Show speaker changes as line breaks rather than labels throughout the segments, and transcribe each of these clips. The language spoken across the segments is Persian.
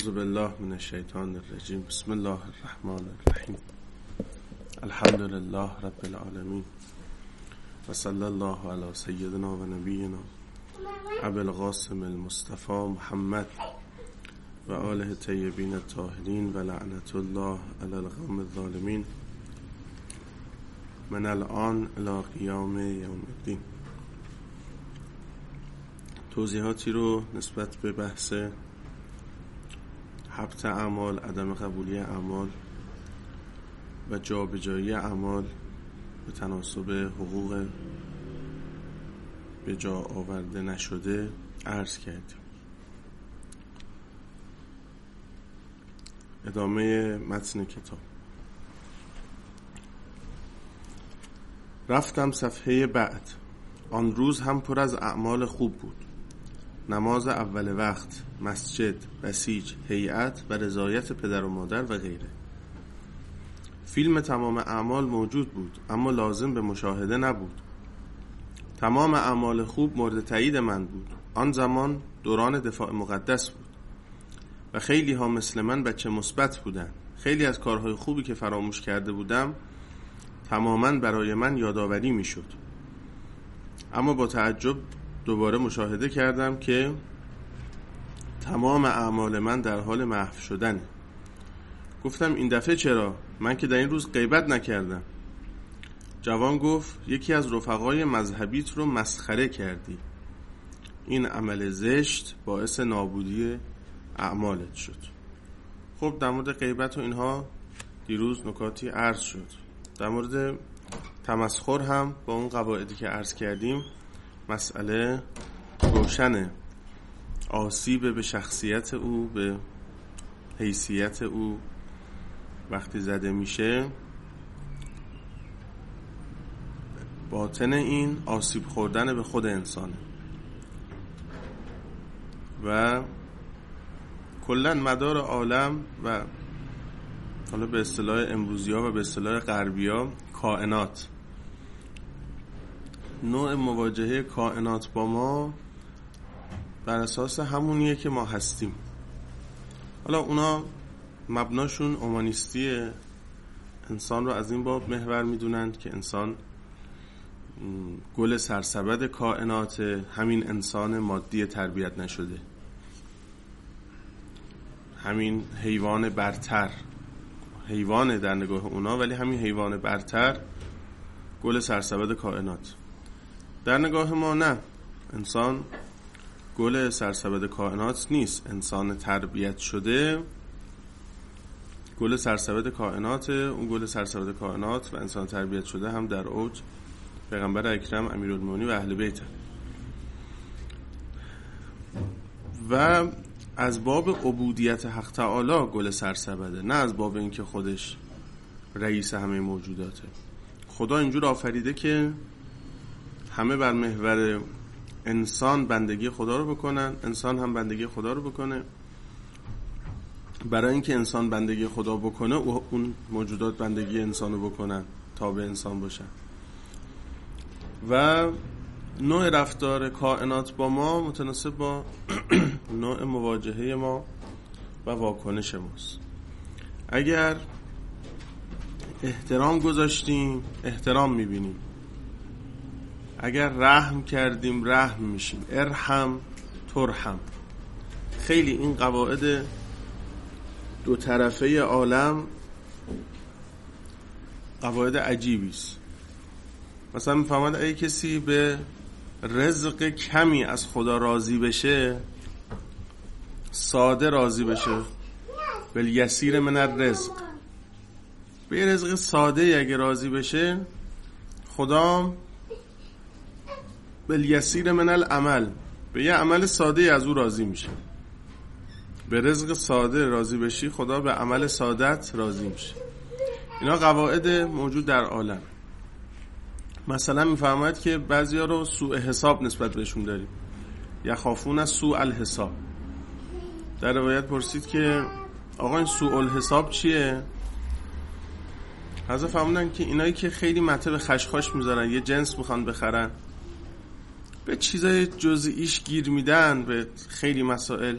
اعوذ بالله من الشیطان الرجیم بسم الله الرحمن الرحیم الحمد لله رب العالمین و صلی الله علی سیدنا و نبینا ابو القاسم المصطفى محمد و آله طیبین الطاهرین و الله علی القوم الظالمین من الان الى قیام یوم الدین توضیحاتی رو نسبت به بحث حبت اعمال عدم قبولی اعمال و جابجایی اعمال به تناسب حقوق به جا آورده نشده عرض کردیم. ادامه متن کتاب. رفتم صفحه بعد. آن روز هم پر از اعمال خوب بود. نماز اول وقت مسجد بسیج هیئت و رضایت پدر و مادر و غیره. فیلم تمام اعمال موجود بود اما لازم به مشاهده نبود. تمام اعمال خوب مورد تایید من بود. آن زمان دوران دفاع مقدس بود. و خیلی ها مثل من بچه مثبت بودن. خیلی از کارهای خوبی که فراموش کرده بودم تماما برای من یادآوری می‌شد. اما با تعجب دوباره مشاهده کردم که تمام اعمال من در حال محو شدن گفتم این دفعه چرا؟ من که در این روز غیبت نکردم. جوان گفت یکی از رفقای مذهبیت رو مسخره کردی. این عمل زشت باعث نابودی اعمالت شد. خب در مورد غیبت و اینها دیروز نکاتی عرض شد. در مورد تمسخر هم با اون قواعدی که عرض کردیم مسئله روشنه. آسیب به شخصیت او به حیثیت او وقتی زده میشه. باطن این آسیب خوردن به خود انسانه. و کلا مدار عالم و حالا به اصطلاح امروزی ها و به اصطلاح غربی ها کائنات. نوع مواجهه کائنات با ما بر اساس همونیه که ما هستیم. حالا اونا مبناشون اومانیستی انسان رو از این باب محور می‌دونند که انسان گل سرسبد کائنات همین انسان مادی تربیت نشده. همین حیوان برتر حیوان در نگاه اونا ولی همین حیوان برتر گل سرسبد کائنات. در نگاه ما نه. انسان گل سرسبد کائنات نیست. انسان تربیت شده گل سرسبد کائنات اون گل سرسبد کائنات و انسان تربیت شده هم در اوج پیغمبر اکرم امیرالمومنین و اهل بیت. و از باب عبودیت حق تعالی گل سرسبده نه از باب اینکه خودش رئیس همه موجوداته. خدا اینجور آفریده که همه بر محور انسان بندگی خدا رو بکنن انسان هم بندگی خدا رو بکنه. برای اینکه انسان بندگی خدا بکنه اون موجودات بندگی انسان رو بکنن تا به انسان باشن. و نوع رفتار کائنات با ما متناسب با نوع مواجهه ما و واکنش ماست. اگر احترام گذاشتیم احترام می‌بینیم. اگر رحم کردیم رحم میشیم. ارحم ترحم. خیلی این قواعد دو طرفه عالم قواعد عجیبی است. مثلا می‌فهمد اگه کسی به رزق کمی از خدا راضی بشه ساده راضی بشه بل یسیر من الرزق. به رزق ساده اگه راضی بشه خدا بل من العمل. به یه عمل ساده از او راضی میشه. به رزق ساده راضی بشی خدا به عمل سادت راضی میشه. اینا قواعد موجود در عالم. مثلا می‌فهمد که بعضیا رو سوء حساب نسبت بهشون داریم. یخافون از سوء الحساب. در روایت پرسید که آقا این سوء الحساب چیه؟ حضرت فهموندن که اینایی که خیلی مطب خشخاش می‌ذارن یه جنس می‌خوان بخرن. به چیزای جزئیش گیر میدن به خیلی مسائل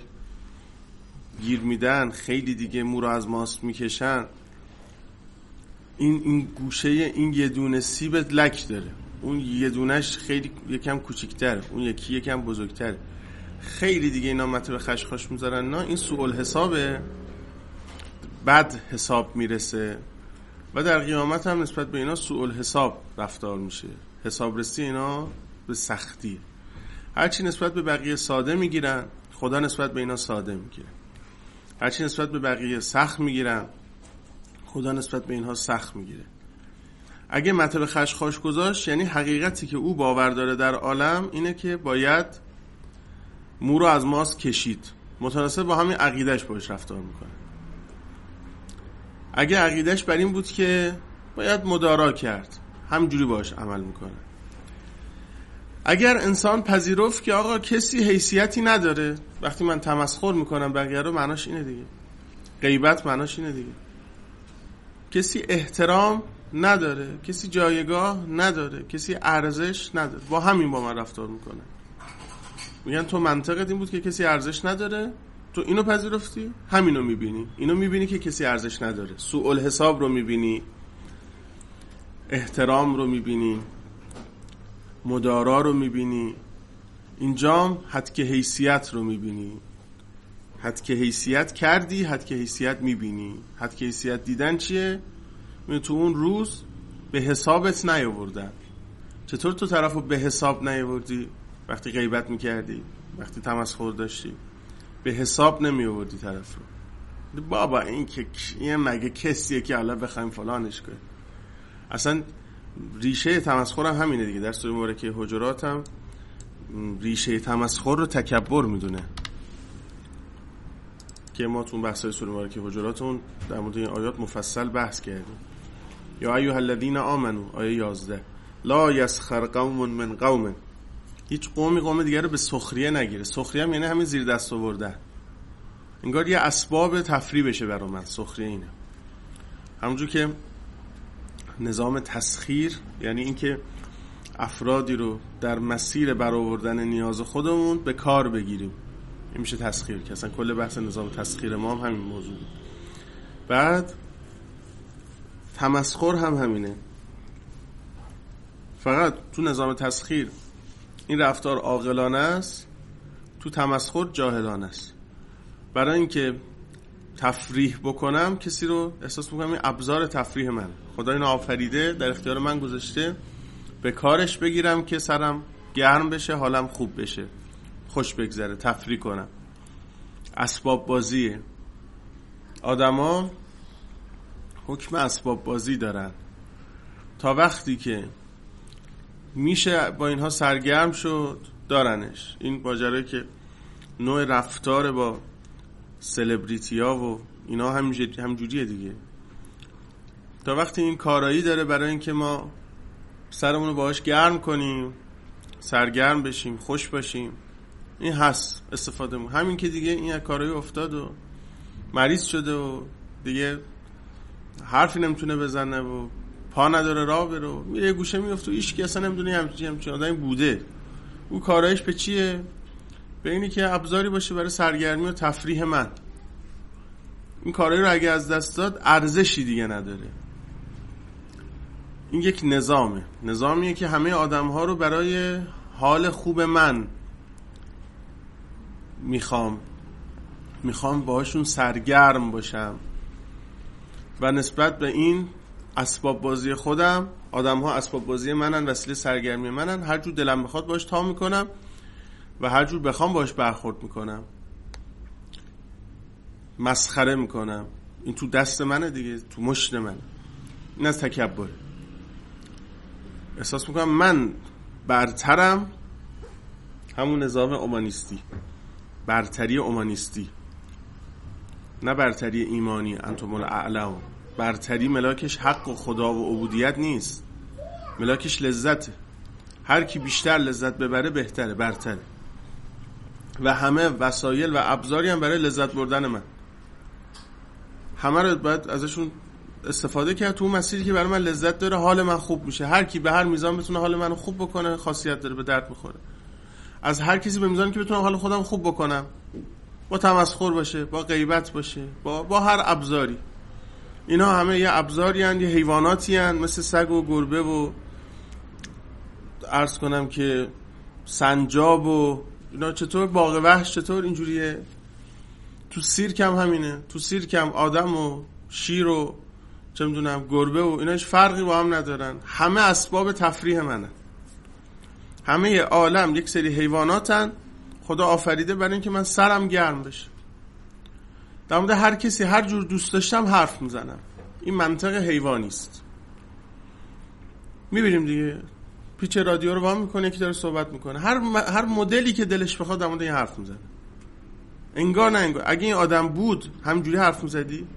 گیر میدن خیلی دیگه مو رو از ماست می‌کشن. این این گوشه این یه دونه سیبت لک داره. اون یه دونش خیلی یکم کوچیکتره. اون یکی یکم بزرگتره. خیلی دیگه اینا مطلب خشخاش می‌ذارن. نه این سوال حسابه. بد حساب می‌رسه. و در قیامت هم نسبت به اینا سوال حساب رفتار میشه. حسابرسی اینا به سختی. هرچی نسبت به بقیه ساده می‌گیرن خدا نسبت به اینا ساده می‌گیره. هرچی نسبت به بقیه سخت می‌گیرن خدا نسبت به اینها سخت می‌گیره. اگه مطلب خشخاش گذاشت یعنی حقیقتی که او باور داره در عالم اینه که باید مو رو از ماست کشید. متناسب با همین عقیدش باش رفتار می‌کنه. اگه عقیدش بر این بود که باید مدارا کرد همجوری باش عمل می‌کنه. اگر انسان پذیرفت که آقا کسی حیثیتی نداره وقتی من تمسخر می‌کنم بقیه رو معناش اینه دیگه. غیبت معناش اینه دیگه. کسی احترام نداره کسی جایگاه نداره کسی ارزش نداره. با همین با من رفتار می‌کنه. میگن تو منطقت این بود که کسی ارزش نداره تو اینو پذیرفتی؟ همینو می‌بینی. اینو می‌بینی که کسی ارزش نداره. سوء حساب رو می‌بینی. احترام رو می‌بینی. مدارا رو می‌بینی. اینجام حد که حیثیت رو می‌بینی. حد که حیثیت کردی حد که حیثیت می‌بینی. حد که حیثیت دیدن چیه؟ تو اون روز به حسابت نیاوردن. چطور تو طرف به حساب نیاوردی؟ وقتی غیبت می‌کردی وقتی تمسخر داشتی. به حساب نمی آوردی طرف رو. بابا این که مگه کسیه که حالا بخوایم فلانش کنیم؟ اصلا ریشه تمسخر هم همینه دیگه. در سوره مبارکه حجرات هم ریشه تمسخر رو تکبر می‌دونه. که ما تو بحث سوره مبارکه حجراتون در مورد این آیات مفصل بحث کردیم. یا ایها الذین آمنو آیه 11 لا یسخر قوم من قوم. هیچ قومی قوم دیگر رو به سخریه نگیره. سخریه هم یعنی همین زیر دست آورده. انگار یه اسباب تفریح بشه برای من. سخریه اینه. همونجور که نظام تسخیر یعنی اینکه افرادی رو در مسیر برآوردن نیاز خودمون به کار بگیریم. این میشه تسخیر که اصلا کل بحث نظام تسخیر ما هم همین موضوع بعد تمسخر هم همینه. فقط تو نظام تسخیر این رفتار عاقلانه است تو تمسخر جاهلانه است. برای اینکه تفریح بکنم کسی رو احساس می‌کنم این ابزار تفریح من خدا این آفریده در اختیار من گذاشته. به کارش بگیرم که سرم گرم بشه حالم خوب بشه. خوش بگذره تفریح کنم. اسباب بازیه. آدما حکم اسباب بازی دارن. تا وقتی که میشه با اینها سرگرم شد دارنش. این ماجرایی که نوع رفتار با سلبریتی ها و اینا همجوریه دیگه. تا وقتی این کارایی داره برای اینکه ما سرمون رو باهاش گرم کنیم سرگرم بشیم خوش باشیم این هست استفاده مون همین که دیگه این کارایی افتاد و مریض شده و دیگه حرفی نمی‌تونه بزنه و پا نداره راه برو میره گوشه میفته و ایش که اصلا نمی‌دونه همچین همچین آدمی بوده. او کارایش به چیه؟ به اینی که ابزاری باشه برای سرگرمی و تفریح من. این کارایی رو اگه از دست داد ارزشی دیگه نداره. این یک نظامه. نظامیه که همه آدم ها رو برای حال خوب من می‌خوام. می‌خوام باهاشون سرگرم باشم. و نسبت به این اسباب بازی خودم آدم ها اسباب بازی منن وسیله سرگرمی منن. هر جور دلم بخواد باش تا می‌کنم. و هر جور بخوام باش برخورد می‌کنم. مسخره می‌کنم. این تو دست منه دیگه تو مشت منه. این از تکبره. احساس می‌کنم من برترم همون نظام اومانیستی. برتری اومانیستی. نه برتری ایمانی انتم الاعلام. برتری ملاکش حق و خدا و عبودیت نیست. ملاکش لذته. هر کی بیشتر لذت ببره بهتره برتره. و همه وسایل و ابزاری هم برای لذت بردن من. همه رو باید ازشون استفاده کرد تو مسیری که برای من لذت داره حال من خوب میشه. هر کی به هر میزان بتونه حال منو خوب بکنه خاصیت داره به درد می‌خوره. از هر کسی به میزانی که بتونم حال خودم خوب بکنم با تمسخر باشه با غیبت باشه با, با هر ابزاری. اینا همه یه ابزاری هن، یه حیواناتی هن مثل سگ و گربه و ارز کنم که سنجاب و اینا چطور باغ وحش چطور اینجوریه؟ تو سیرک هم همینه تو سیرک هم آدم و شیر و چه می‌دونم گربه و اینا هیچ فرقی با هم ندارن. همه اسباب تفریح منه. همه عالم یک سری حیواناتن. خدا آفریده برای اینکه من سرم گرم بشه. در مورد هر کسی هر جور دوست داشتم حرف می‌زنم. این منطق حیوانی است. می‌بینیم دیگه. پیچ رادیو رو وام می‌کنه که داره صحبت می‌کنه. هر, هر مدلی که دلش بخواد در مورد این حرف می‌زنه. انگار نه انگار. اگه این آدم بود همجوری حرف می‌زدی؟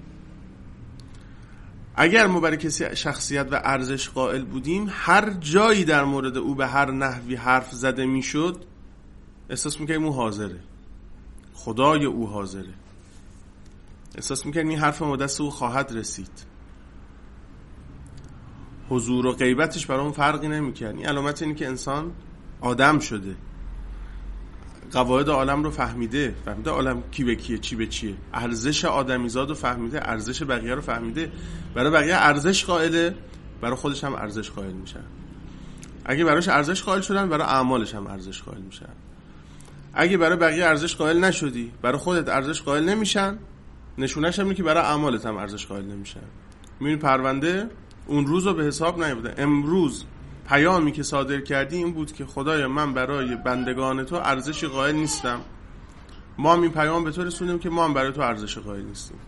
اگر ما برای کسی شخصیت و ارزش قائل بودیم هر جایی در مورد او به هر نحوی حرف زده می‌شد احساس می‌کنیم او حاضره. خدای او حاضره. احساس می‌کنیم این حرف ما او خواهد رسید. حضور و غیبتش برای اون فرقی نمی‌کرد. این علامت اینه که انسان آدم شده. قواعد عالم رو فهمیده. فهمیده عالم کی به کیه چی به چیه. ارزش آدمیزاد رو فهمیده ارزش بقیه رو فهمیده. برای بقیه ارزش قائله برای خودش هم ارزش قائل میشن. اگه براش ارزش قائل شدن برای اعمالش هم ارزش قائل میشن. اگه برای بقیه ارزش قائل نشدی برای خودت ارزش قائل نمیشن. نشونش هم که برای اعمالت هم ارزش قائل نمیشن. می‌بینی پرونده؟ اون روز رو به حساب نیبوده امروز پیامی که صادر کردی این بود که خدایا من برای بندگان تو ارزش قائل نیستم. ما هم این پیام به تو رسونیم که ما هم برای تو ارزش قائل نیستیم.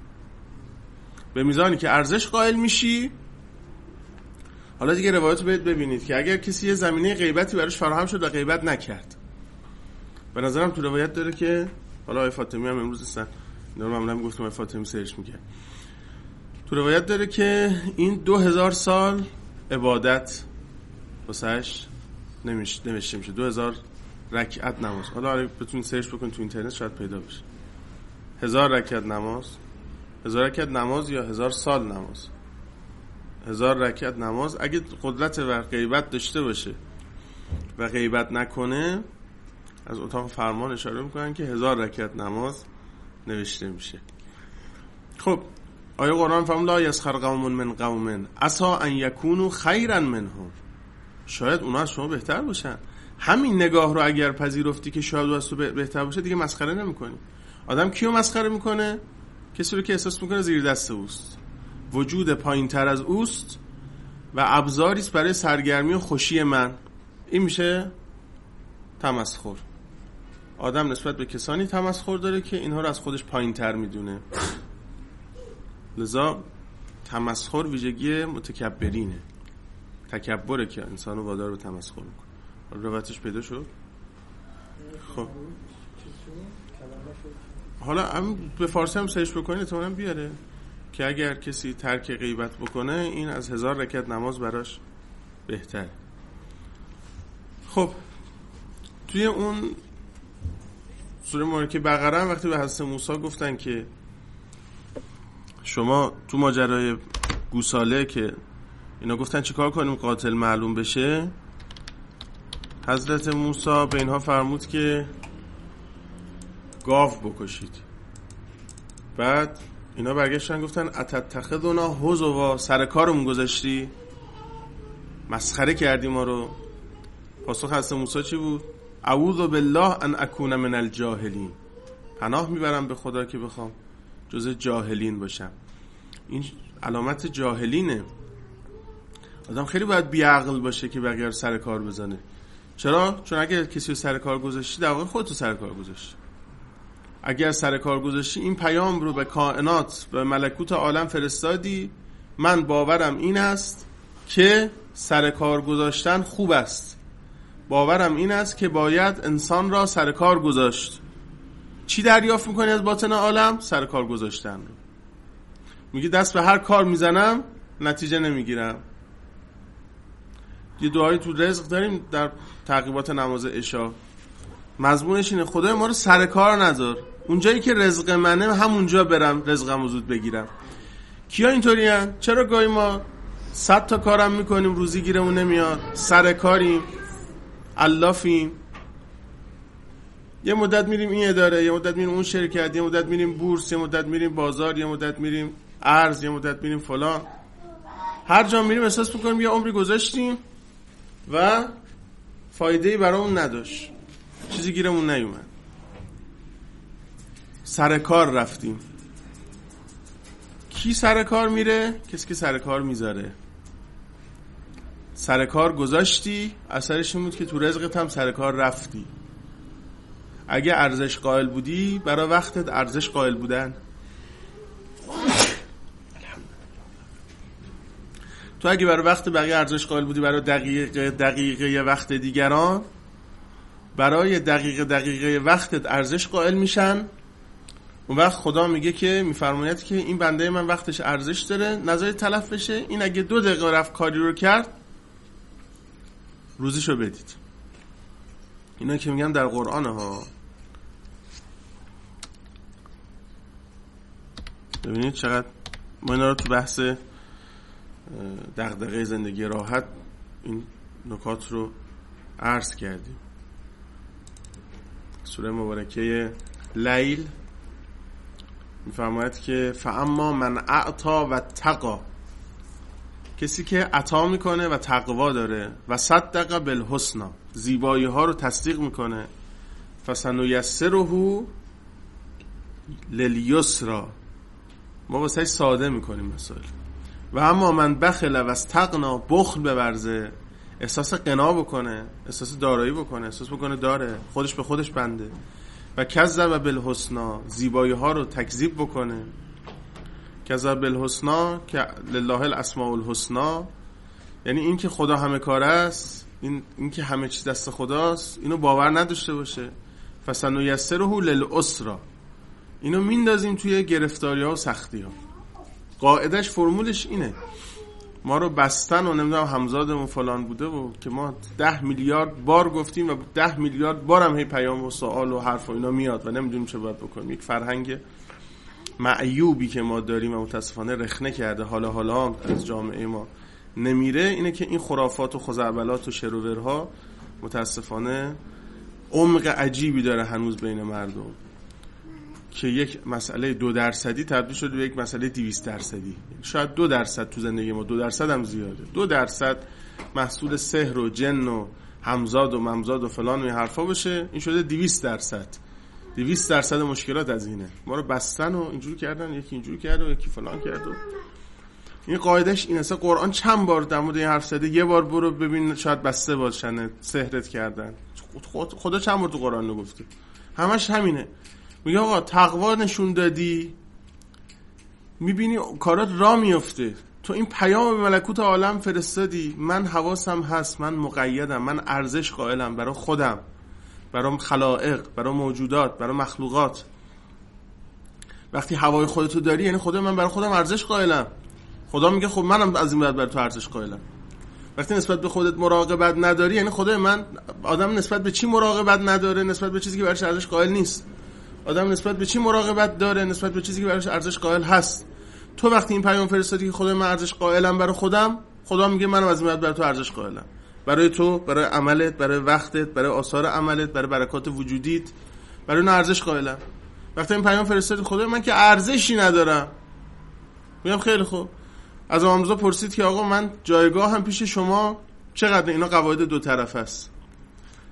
به میزانی که ارزش قائل میشی حالا دیگه روایت رو ببینید که اگر کسی یه زمینه غیبتی براش فراهم شد و غیبت نکرد. به نظرم تو روایت داره که حالا آقای فاطمی هم امروز هستن. اینا رو آقای فاطمی سرش می‌کرد. تو روایت داره که این دو هزار سال عبادت واسهش نمیشه میشه. دو هزار رکعت نماز. حالا آره بتونی سرچ بکن تو اینترنت شاید پیدا بشه. هزار رکعت نماز. هزار رکعت نماز یا هزار سال نماز؟ هزار رکعت نماز اگه قدرت و غیبت داشته باشه و غیبت نکنه از اتاق فرمان اشاره می‌کنن که هزار رکعت نماز نوشته میشه. خب آیا قرآن فرمود لا یسخر قوم من قوم اسا ان یکونو خیرا منهم. شاید اونا از شما بهتر باشن. همین نگاه رو اگر پذیرفتی که شاید از تو بهتر باشه دیگه مسخره نمی‌کنی. آدم کیو مسخره می‌کنه؟ کسی رو که احساس می‌کنه زیر دست اوست. وجود پایین تر از اوست و ابزاری برای سرگرمی و خوشی من. این میشه تمسخر. آدم نسبت به کسانی تمسخر داره که اینها رو از خودش پایین تر می‌دونه. لذا تمسخر ویژگی متکبرینه. تکبره که انسانو وادار به تمسخر می‌کنه. روایتش پیدا شد؟ خب. حالا هم به فارسی هم سرچ بکنید احتمالاً بیاره. که اگر کسی ترک غیبت بکنه این از هزار رکت نماز براش بهتره. خب. توی اون سوره مبارکه بقره وقتی به حضرت موسی گفتن که شما تو ماجرای گوساله که اینا گفتن چیکار کنیم قاتل معلوم بشه حضرت موسی به اینها فرمود که گاو بکشید. بعد اینا برگشتن گفتن اتتخذنا و سر کارمون گذاشتی؟ مسخره کردی ما رو. پاسخ حضرت موسی چی بود؟ اعوذ بالله ان اکون من الجاهلین. پناه می‌برم به خدا که بخوام. جز جاهلین باشم. این علامت جاهلینه. آدم خیلی باید بیعقل باشه که بقیه سر کار بزنه. چرا؟ چون اگر کسی رو سر کار گذاشتی در واقع خودتو سر کار گذاشتی. اگر سر کار گذاشتی این پیام رو به کائنات به ملکوت عالم فرستادی. من باورم این است که سر کار گذاشتن خوب است. باورم این است که باید انسان را سر کار گذاشت. چی دریافت می‌کنی از باطن عالم؟ سر کار گذاشتن. رو میگه دست به هر کار می‌زنم نتیجه نمی‌گیرم. یه دعایی تو رزق داریم در تعقیبات نماز عشا. مضمونش اینه خدای ما رو سر کار نذار. اونجایی که رزق منه همونجا برم رزقم زود بگیرم. کیا اینطوری چرا گاهی ما صد تا کارم می‌کنیم روزی گیرمون نمیاد؟ سر کاریم. علافیم. یه مدت میریم این اداره یه مدت میریم اون شرکت یه مدت میریم بورس یه مدت میریم بازار یه مدت میریم ارز یه مدت میریم فلان. هر جا میریم احساس می‌کنیم یه عمری گذاشتیم و فایده ای برامون نداشت. چیزی گیرمون نیومد. سر کار رفتیم. کی سر کار میره؟ کسی که سر کار می‌ذاره. سر کار گذاشتی اثرش این بود که تو رزقت هم سر کار رفتی. اگه ارزش قائل بودی برای وقتت ارزش قائل بودن. تو اگه برای وقت بقیه ارزش قائل بودی برای دقیقه دقیقه وقت دیگران برای دقیقه دقیقه وقتت ارزش قائل میشن. اون وقت خدا میگه که میفرماید که این بنده من وقتش ارزش داره. نظر تلف بشه. این اگه دو دقیقه رفت کاری رو کرد روزیشو بدید. اینا که میگم در قرآن ها ببینید چقدر ما اینا رو تو بحث دغدغه زندگی راحت این نکات رو عرض کردیم. سوره مبارکه لیل میفرماید که فاما من اعطا و تقا کسی که عطا می‌کنه و تقوا داره و صدق بالحسنا زیبایی ها رو تصدیق می‌کنه فسنیسره للیسرا ما واسه ساده می‌کنیم مسائل. و اما من بخل و استقنا بخل بورزه احساس قنا بکنه احساس دارایی بکنه احساس بکنه داره خودش به خودش بنده. و کذب بالحسنا زیبایی ها رو تکذیب بکنه. کذب بالحسنا که لله الاسماء الحسنا یعنی این که خدا همه کار است این, این که همه چیز دست خداست اینو باور نداشته باشه. فسنو یسره للاسرا اینو میندازیم توی گرفتاری ها و سختی ها قاعدش فرمولش اینه. ما رو بستن و نمی‌دونم همزادمون فلان بوده و که ما ده میلیارد بار گفتیم و ده میلیارد بار هم هی پیام و سوال و حرف و اینا میاد و نمی‌دونیم چه باید بکنیم. یک فرهنگ معیوبی که ما داریم و متاسفانه رخنه کرده حالا حالا از جامعه ما نمیره اینه که این خرافات و خزعبلات و شروورها متاسفانه عمق عجیبی داره هنوز بین مردم. که یک مسئله دو درصدی تبدیل شده به یک مسئله دیویست درصدی. شاید دو درصد تو زندگی ما دو درصد هم زیاده. دو درصد محصول سحر و جن و همزاد و ممزاد و فلان و حرفا بشه این شده دیویست درصد. دیویست درصد مشکلات از اینه. ما رو بستن و اینجور کردن یکی اینجور کرد و یکی فلان کرد و این قاعدش این اصلا قرآن چند بار در مورد این حرف زده؟ یه بار برو ببین شاید بسته باشن سحرت کردن. خدا چند بار تو قرآن گفته؟ همش همینه. میگه آقا تقوا نشون دادی؟ می‌بینی کارات را میفته تو این پیام به ملکوت عالم فرستادی. من حواسم هست. من مقیدم. من ارزش قائلم. برای خودم. برای خلائق. برای موجودات. برای مخلوقات. وقتی هوای خودتو داری یعنی خدا من برای خودم ارزش قائلم. خدا میگه خب منم از این بعد برای تو ارزش قائلم. وقتی نسبت به خودت مراقبت نداری یعنی خدا من آدم نسبت به چی مراقبت نداره؟ نسبت به چیزی که براش ارزش قائل نیست. آدم نسبت به چی مراقبت داره نسبت به چیزی که براش ارزش قائل هست؟ تو وقتی این پیام فرستادی که خدا من ارزش قائلم برای خودم خدا میگه منم از این برای تو ارزش قائلم. برای تو برای عملت برای وقتت برای آثار عملت برای برکات وجودیت برای اون ارزش قائلم. وقتی این پیام فرستادی خدا من که ارزشی ندارم. میگم خیلی خوب. از امام پرسید که آقا من جایگاه هم پیش شما چقدر؟ اینا قواعد دو طرف است.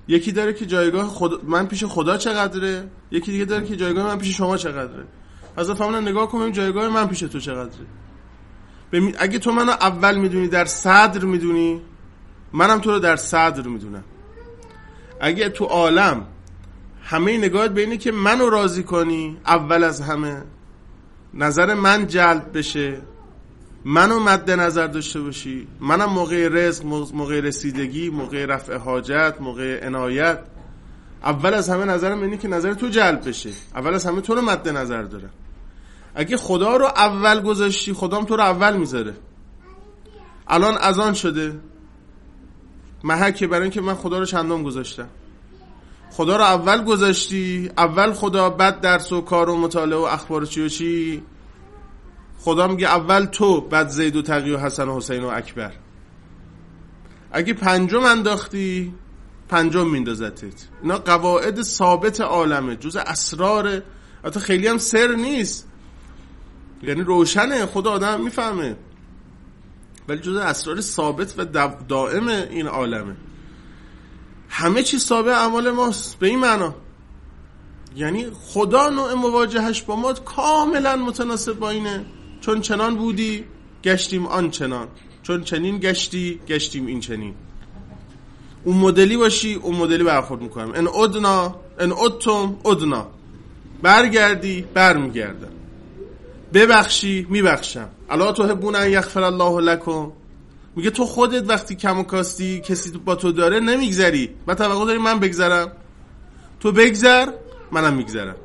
یکی داره که جایگاه خود... من پیش خدا چقدره؟ یکی دیگه داره که جایگاه من پیش شما چقدره؟ از فهمنا نگاه کنیم جایگاه من پیش تو چقدره. بمی... اگه تو منو اول می‌دونی در صدر می‌دونی منم تو رو در صدر می‌دونم. اگه تو عالم همه نگاهت به اینه که منو راضی کنی اول از همه نظر من جلب بشه. منو مد نظر داشته باشی. منم موقع رزق موقع رسیدگی موقع رفع حاجت موقع عنایت. اول از همه نظرم اینه که نظر تو جلب بشه. اول از همه تو رو مد نظر داره. اگه خدا رو اول گذاشتی خدام تو رو اول می‌ذاره. الان از آن شده. محکه برای اینکه من خدا رو چندم گذاشتم. خدا رو اول گذاشتی اول خدا بعد درس و کار و مطالعه و اخبار چی و چی خدا میگه اول تو بعد زید و تقی و حسن و حسین و اکبر. اگه پنجم انداختی پنجم میندازتت. اینا قواعد ثابت عالمه جز اسرار. حتی خیلی هم سر نیست. یعنی روشنه خدا آدم می‌فهمه. ولی جز اسرار ثابت و دائم این عالمه. همه چی ثابت اعمال ماست به این معنا. یعنی خدا نوع مواجهش با ما کاملا متناسب با اینه. چون چنان بودی گشتیم آن چنان چون چنین گشتی گشتیم این چنین. اون مدلی باشی اون مدلی برخورد می‌کنم. ان ادنا ان ادتم ادنا. برگردی برمیگردم. ببخشی میبخشم. الا تحبون ان یغفر الله لکم. میگه تو خودت وقتی کم و کاستی کسی با تو داره نمیگذری. و توقع داری من بگذرم. تو بگذر منم میگذرم.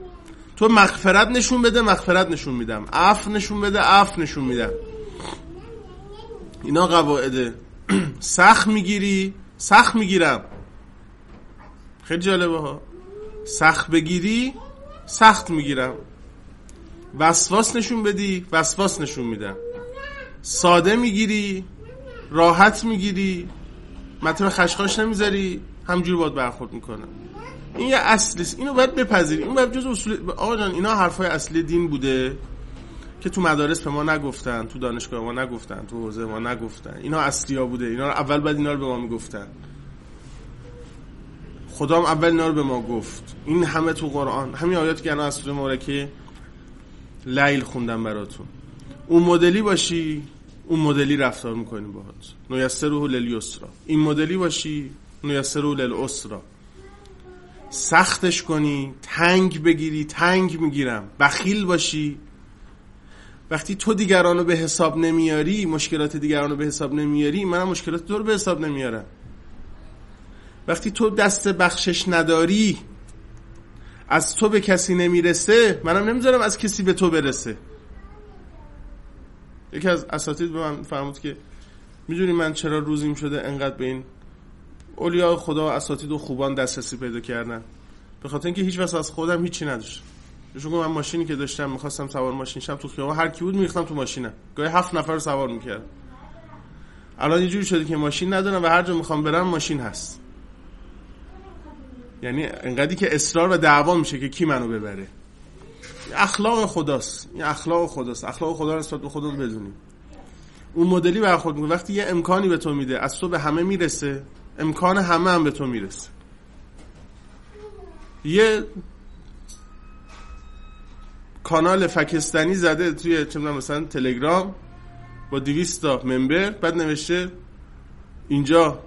تو مغفرت نشون بده مغفرت نشون میدم. عفو نشون بده عفو نشون میدم. اینا قواعده سخت می‌گیری سخت می‌گیرم. خیلی جالبه ها. سخت بگیری سخت می‌گیرم. وسواس نشون بدی وسواس نشون میدم. ساده می‌گیری راحت می‌گیری. مطمئن خشخاش نمی‌ذاری. همجور باید برخورد می‌کنم این یه اصلیست اینو باید بپذیری. این باید جز اصول آقا جان اینا حرفای اصلی دین بوده که تو مدارس به ما نگفتن تو دانشگاه ما نگفتن تو حوزه ما نگفتن. اینا اصلی ها بوده. اینا اول بعد اینا رو به ما می‌گفتن. خدا هم اول اینا رو به ما گفت. این همه تو قرآن. همین آیات که انا از سوره مبارکه لیل خوندم براتون. اون مدلی باشی اون مدلی رفتار می‌کنیم باهات. نیسره للیسرا این مدلی باشی نیسره للاسرا سختش کنی تنگ بگیری تنگ می‌گیرم. بخیل باشی. وقتی تو دیگران رو به حساب نمیاری مشکلات دیگران رو به حساب نمیاری منم مشکلات تو رو به حساب نمیارم. وقتی تو دست بخشش نداری از تو به کسی نمی‌رسه منم نمی‌ذارم از کسی به تو برسه. یکی از اساتید به من فرمود که می‌دونی من چرا روزیم شده انقدر به این اولیاء خدا اساتید و خوبان دسترسی پیدا کردن. به خاطر اینکه هیچ واسه از خودم هیچی نداشت چون من ماشینی که داشتم می‌خواستم سوار ماشین شم تو خیابان هر کی بود میریختم تو ماشینم. گاهی هفت نفر رو سوار می‌کردم. الان اینجوری شده که ماشین ندارم و هر جا می‌خوام برم ماشین هست. یعنی انقدری که اصرار و دعوا میشه که کی منو ببره. اخلاق خداست. این اخلاق خداست. اخلاق خدا رو نسبت به خودمون بدونیم. اون مدلی برخورد می‌کنه. وقتی یه امکانی به تو میده از تو به همه می‌رسه. امکان همه هم به تو می‌رسه. یه کانال فکستانی زده توی چه مثلا تلگرام با 200 تا ممبر بعد نوشته اینجا.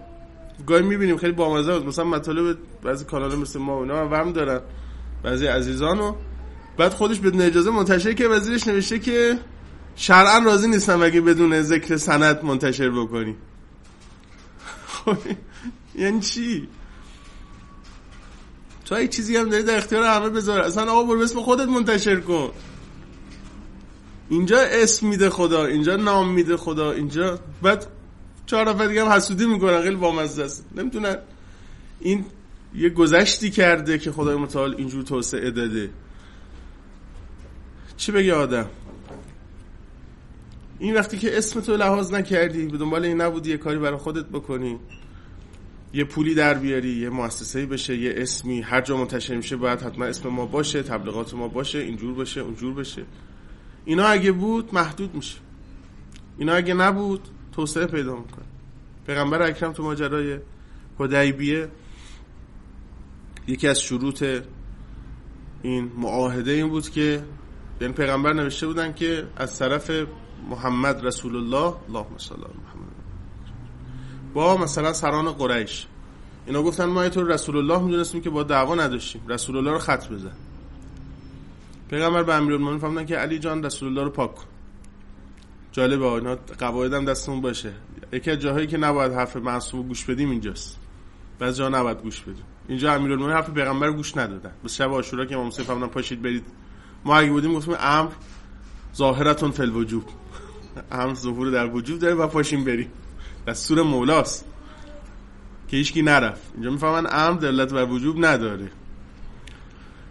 گاهی می‌بینیم خیلی بامزه بود مثلا مطالب بعضی کانال مثل ما اونا هم دارن بعضی عزیزانو بعد خودش بدون اجازه منتشر که وزیرش نوشته که شرعا راضی نیستم اگه بدون ذکر سند منتشر بکنی. خب یعنی چی؟ تو چیزی هم داری در اختیار همه بذار. اصلا آقا برو اسم خودت منتشر کن. اینجا اسم میده خدا اینجا نام میده خدا اینجا بعد چهار نفر دیگه هم حسودی می‌کنن خیلی بامزه است. نمی‌تونن. این یه گذشتی کرده که خدای متعال اینجور توسعه داده. چی بگه آدم؟ این وقتی که اسم تو لحاظ نکردی به دنبال این نبودی یه کاری برای خودت بکنی. یه پولی در بیاری یه مؤسسه بشه یه اسمی هر جا منتشر میشه باید حتما اسم ما باشه تبلیغات ما باشه اینجور بشه اونجور بشه. اینا اگه بود محدود میشه. اینا اگه نبود توسعه پیدا می‌کنه. پیغمبر اکرم تو ماجرای حدیبیه یکی از شروط این معاهده این بود که یعنی پیغمبر نوشته بودن که از طرف محمد رسول الله اللهم صل محمد. با مثلا سران قریش. اینا گفتن ما تو رسول الله می‌دونستیم که با دعوا نداشتیم. رسول الله رو خط بزن. پیغمبر به امیرالمومنین فرمودن که علی جان رسول الله رو پاک کن. جالبه اینا قواعدم دستمون باشه. یکی از جاهایی که نباید حرف معصوم گوش بدیم اینجاست. بعضی جا نباید گوش بدیم. اینجا امیرالمومنین حرف پیغمبر گوش ندادن. بس شب عاشورا که امام حسین فرمودن پاشید برید. ما اگه بودیم گفتیم امر ظاهرتون فی الوجوب. امر ظهور در وجوب داره و پاشیم بریم. دستور مولاست. که هیچکی نرفت. اینجا می‌فهمن امر دلت و وجوب نداره.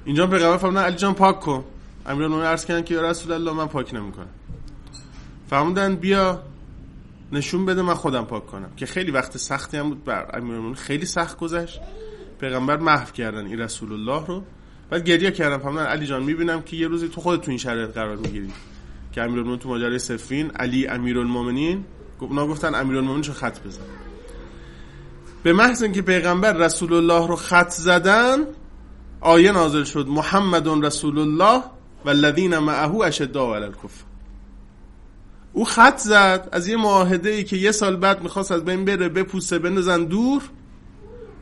اینجا پیغمبر فرمودن علی جان پاک کن. امیرالمومنین عرض کردن که یا رسول الله من پاک نمی‌کنم. فرمودن بیا نشون بده من خودم پاک کنم. که خیلی وقت سختی هم بود بر امیرالمومنین خیلی سخت گذشت. پیغمبر محو کردن این رسول الله رو. بعد گریه کردم فهمیدن علی جان می‌بینم که یه روزی تو خودت تو این شرایط قرار می‌گیری. که امیرالمومنین تو ماجرای سفین علی امیرالمومنین اونا گفتن امیرالمومنین چه خط بزن. به محض اینکه پیغمبر رسول الله رو خط زدن آیه نازل شد محمد رسول الله و الذین معه اشداء علی الکفر. او خط زد از یه معاهده ای که یه سال بعد می‌خواست از بین بره بپوسه بندازن دور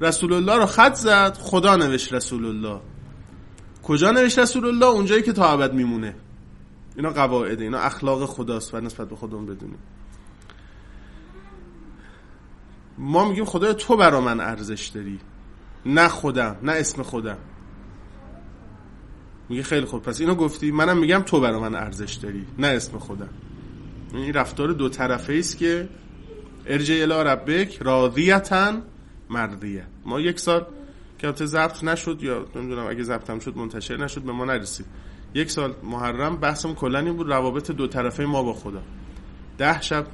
رسول الله رو خط زد خدا نوشت رسول الله کجا نوشت رسول الله اونجایی که تا ابد میمونه. اینا قواعده اینا اخلاق خداست و نسبت به خودمون بدونیم. ما میگیم خدا تو برا من ارزش داری. نه خودم نه اسم خودم. میگه خیلی خوب پس اینو گفتی؟ منم میگم تو برا من ارزش داری نه اسم خودم. این رفتار دو طرفه است که ارجع الی ربک راضیتن مرضیه ما یک سال که البته ضبط نشد یا نمی‌دونم اگه ضبطم شد منتشر نشد به ما نرسید. یک سال محرم بحثم کلا این بود روابط دو طرفه ما با خدا. ده شب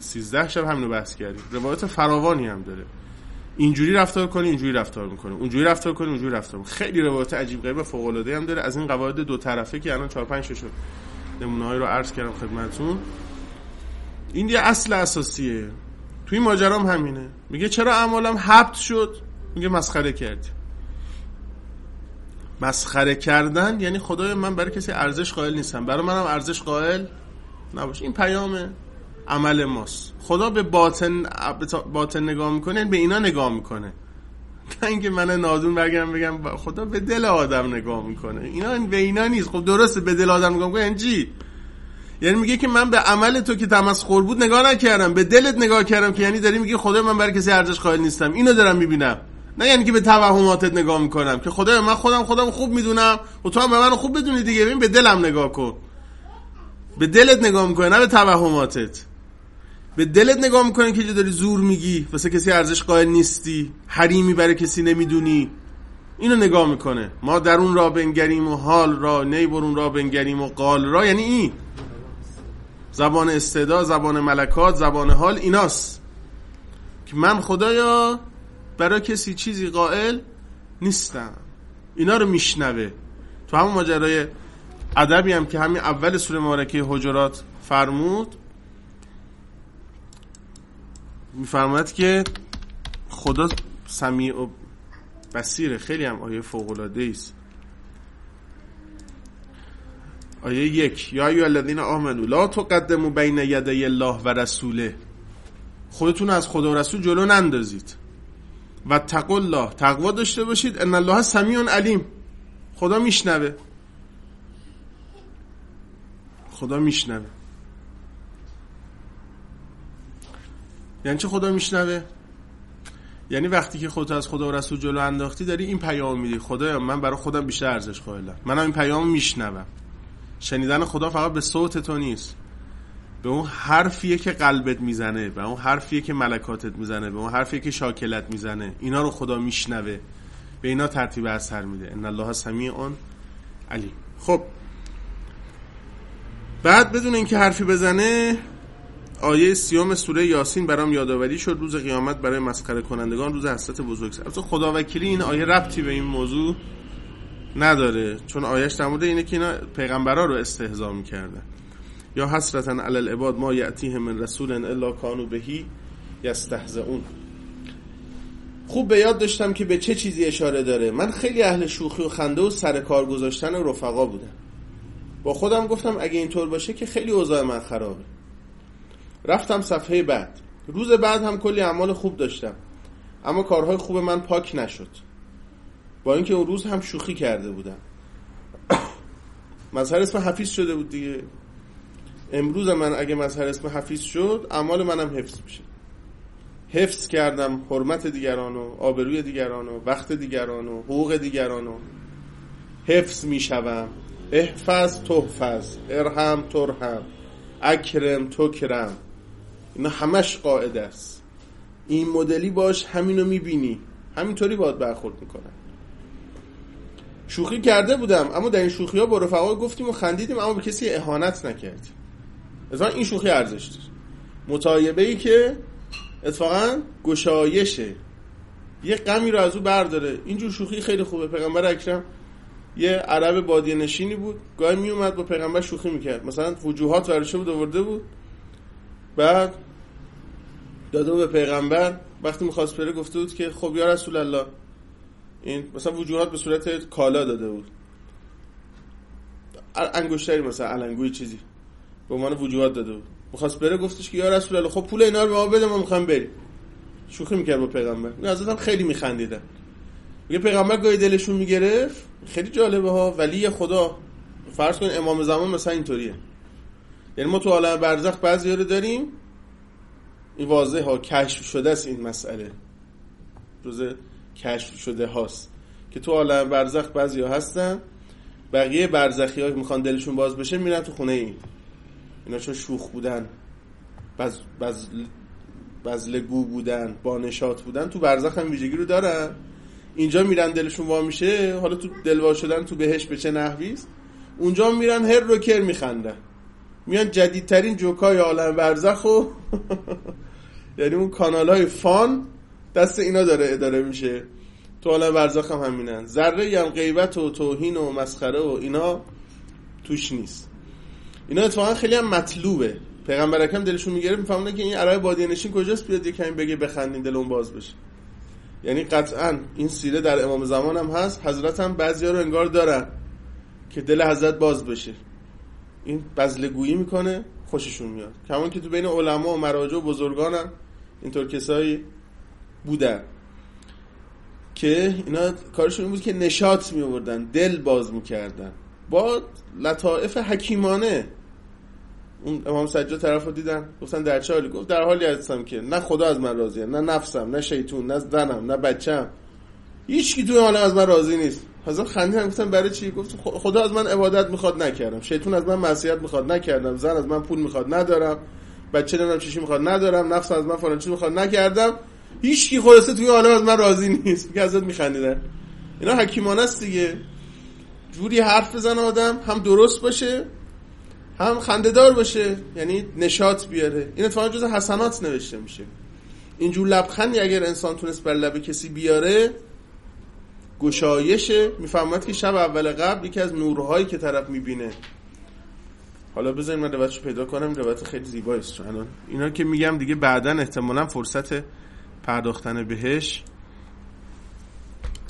سیزده شب همینو بحث کردیم. روایت فراوانی هم داره. اینجوری رفتار کنی اینجوری رفتار می‌کنه اونجوری رفتار کنی اونجوری رفتار می‌کنه خیلی روایت عجیب غریب فوق العاده هم داره. از این قواعد دو طرفه که الان 4 5 شد نمونه رو عرض کردم خدمتتون. این یه اصل اساسیه. توی ماجرام همینه. میگه چرا اعمالم حبت شد؟ میگه مسخره کردی. مسخره کردن یعنی خدای من برای کسی ارزش قائل نیستم. برای منم ارزش قائل نباش این پیام عمل ماست. خدا به باطن باطن نگاه می‌کنه به اینا نگاه می‌کنه. نه اینکه من نادون برگم بگم خدا به دل آدم نگاه می‌کنه. اینا به اینا نیست. خب درسته به دل آدم نگاه می‌کنه. یعنی یعنی میگه که من به عمل تو که تمسخر بود نگاه نکردم. به دلت نگاه کردم که یعنی داری میگه خدا من برای کسی ارزش قائل نیستم. اینو دارم می‌بینم. نه یعنی که به توهماتت نگاه می‌کنم. که خدا من خودم خودم خوب می‌دونم. و تو هم به من خوب بدونی دیگه. ببین به دلم نگاه کن. به دلت نگاه می‌کنه نه به توهماتت. به دلت نگاه می‌کنه که داری زور میگی واسه کسی ارزش قائل نیستی حریمی برای کسی نمی‌دونی. اینو نگاه می‌کنه. ما در اون را بنگریم و حال را نی برون را بنگریم و قال را یعنی این. زبان استعداد زبان ملکات زبان حال ایناست. که من خدایا برای کسی چیزی قائل نیستم. اینا رو میشنوه. تو همون ماجرای ادبی هم که همین اول سوره مبارکه حجرات فرمود میفرماید که خدا سمیع و بصیره. خیلی هم آیه فوق العاده است. آیه یک یا ایو الذین آمنو لا تقدمو بین یدی الله و رسوله. خودتون از خدا و رسول جلو نندازید. و تقوا الله تقوا داشته باشید. ان الله سمیع علیم. خدا میشنوه. خدا میشنوه. یعنی چه خدا میشنوه؟ یعنی وقتی که خودت از خدا و رسول جلو انداختی داری این پیام میدی خدایا من برای خودم بیشتر ارزش قائلم. منم این پیام میشنوم. شنیدن خدا فقط به صوت تو نیست. به اون حرفیه که قلبت می‌زنه به اون حرفیه که ملکاتت می‌زنه به اون حرفیه که شاکلت می‌زنه. اینا رو خدا میشنوه. به اینا ترتیب اثر میده. ان الله سمیع علی خب بعد بدون اینکه حرفی بزنه آیه سیوم سوره یاسین برام یادآوری شد. روز قیامت برای مسخره کنندگان روز حسرت بزرگ. سر خدا وکیلی این آیه ربطی به این موضوع نداره چون آیش در مورد اینه که اینا پیغمبرا رو استهزا می‌کردن. یا حسرتا علی العباد ما یعتیه من رسول الا کانو بهی یستهزئون. خوب به یاد داشتم که به چه چیزی اشاره داره. من خیلی اهل شوخی و خنده و سر کار گذاشتن رفقا بودم. با خودم گفتم اگه اینطور باشه که خیلی اوضاع من خرابه. رفتم صفحه بعد. روز بعد هم کلی اعمال خوب داشتم. اما کارهای خوب من پاک نشد. با اینکه اون روز هم شوخی کرده بودم. مظهر اسم حفیظ شده بود دیگه. امروز من اگه مظهر اسم حفیظ شد اعمال منم حفظ میشه. حفظ کردم حرمت دیگران و آبروی دیگران و وقت دیگران و حقوق دیگران و حفظ می‌شوم. احفظ تحفظ ارحم ترحم اکرم تکرم اینا همش قاعده است. این مدلی باش همینو می‌بینی. همینطوری باید برخورد می‌کنن شوخی کرده بودم اما در این شوخی ها با رفقا گفتیم و خندیدیم اما به کسی اهانت نکردیم از این شوخی ارزش داره متایبه ای که اتفاقا گشایشه. یه غمی رو از او برداره. اینجور شوخی خیلی خوبه. پیغمبر اکرم یه عرب بادیه نشینی بود. گاهی می اومد با پیغمبر شوخی می‌کرد. مثلا وجوهات ورشه بود آورده بود. بعد داده به پیغمبر. وقتی می‌خواست بره گفته بود که خب یا رسول الله. این مثلا وجوهات به صورت کالا داده بود. انگشتری مثلا علنگوی چیزی. به عنوان وجوهات داده بود. می‌خواست بره گفتش که یا رسول الله خب پول اینا رو به ما بده ما می‌خوام بریم. شوخی می‌کرد با پیغمبر. این حضرت خیلی میخندیدن. میگه پیغمبر گاهی دلشون می‌گرفت خیلی جالبه ها. ولی خدا فرض کن امام زمان مثلا اینطوریه. یعنی ما تو عالم برزخ بعضی رو داریم. این واضح ها. کشف شده است این مسئله. روز کشف شده هاست. که تو عالم برزخ بعضی ها هستن. بقیه برزخی ها می‌خوان دلشون باز بشه میرن تو خونه این اینا چون شوخ بودن. بز بز بزلگو بودن. با نشاط بودن. تو برزخ هم ویژگی رو دارن. اینجا میرن دلشون وا میشه حالا تو دلوا شدن تو بهش به چه نحویست اونجا میرن هر رو کر میخندن. میان جدیدترین جوکای عالم برزخ و یعنی اون کانال های فان دست اینا داره اداره میشه. تو عالم برزخ هم همینن. ذره هم غیبت و توهین و مسخره و اینا توش نیست. اینا اتفاقا خیلی هم مطلوبه. پیغمبر اکرم دلشون می‌گیره میفهمونه که این عرای بادیه نشین کجاست بیاد یه کمی بگه بخندین دل اون باز بشه. یعنی قطعا این سیره در امام زمان هم هست حضرت هم بعضی رو انگار دارن که دل حضرت باز بشه. این بزلگویی می‌کنه خوششون میاد. کمان که تو بین علما و مراجع و بزرگان هم اینطور کسایی بودن که اینا کارشون بود که نشاط می آوردن دل باز می‌کردن. با لطائف حکیمانه اون امام سجاد طرف رو دیدن گفتن در چه حالی؟ گفت در حالی هستم که نه خدا از من راضیه نه نفسم نه شیطون نه زنم نه بچم. هیچ کی توی حالا از من راضی نیست. حضرت خندیدن گفتن برای چی؟ گفت خدا از من عبادت می‌خواد نکردم. شیطون از من معصیت می‌خواد نکردم. زن از من پول می‌خواد ندارم. بچه نمی‌دونم چیشی می‌خواد ندارم. نفس از من فلان چیز می‌خواد نکردم. هیچ کی خلاصه توی حالا از من راضی نیست. که حضرت میخندیدن. اینا حکیمانه است دیگه. جوری حرف بزنه آدم هم درست باشه هم خندهدار باشه یعنی نشاط بیاره. این اتفاقا جز حسنات نوشته میشه. اینجور لبخندی اگر انسان تونست بر لب کسی بیاره گشایشه. می‌فهمد که شب اول قبل یکی از نورهایی که طرف می‌بینه. حالا بذارین من روایتشو پیدا کنم. روایت خیلی زیبایی است اینا که میگم دیگه بعدا احتمالا فرصت پرداختن بهش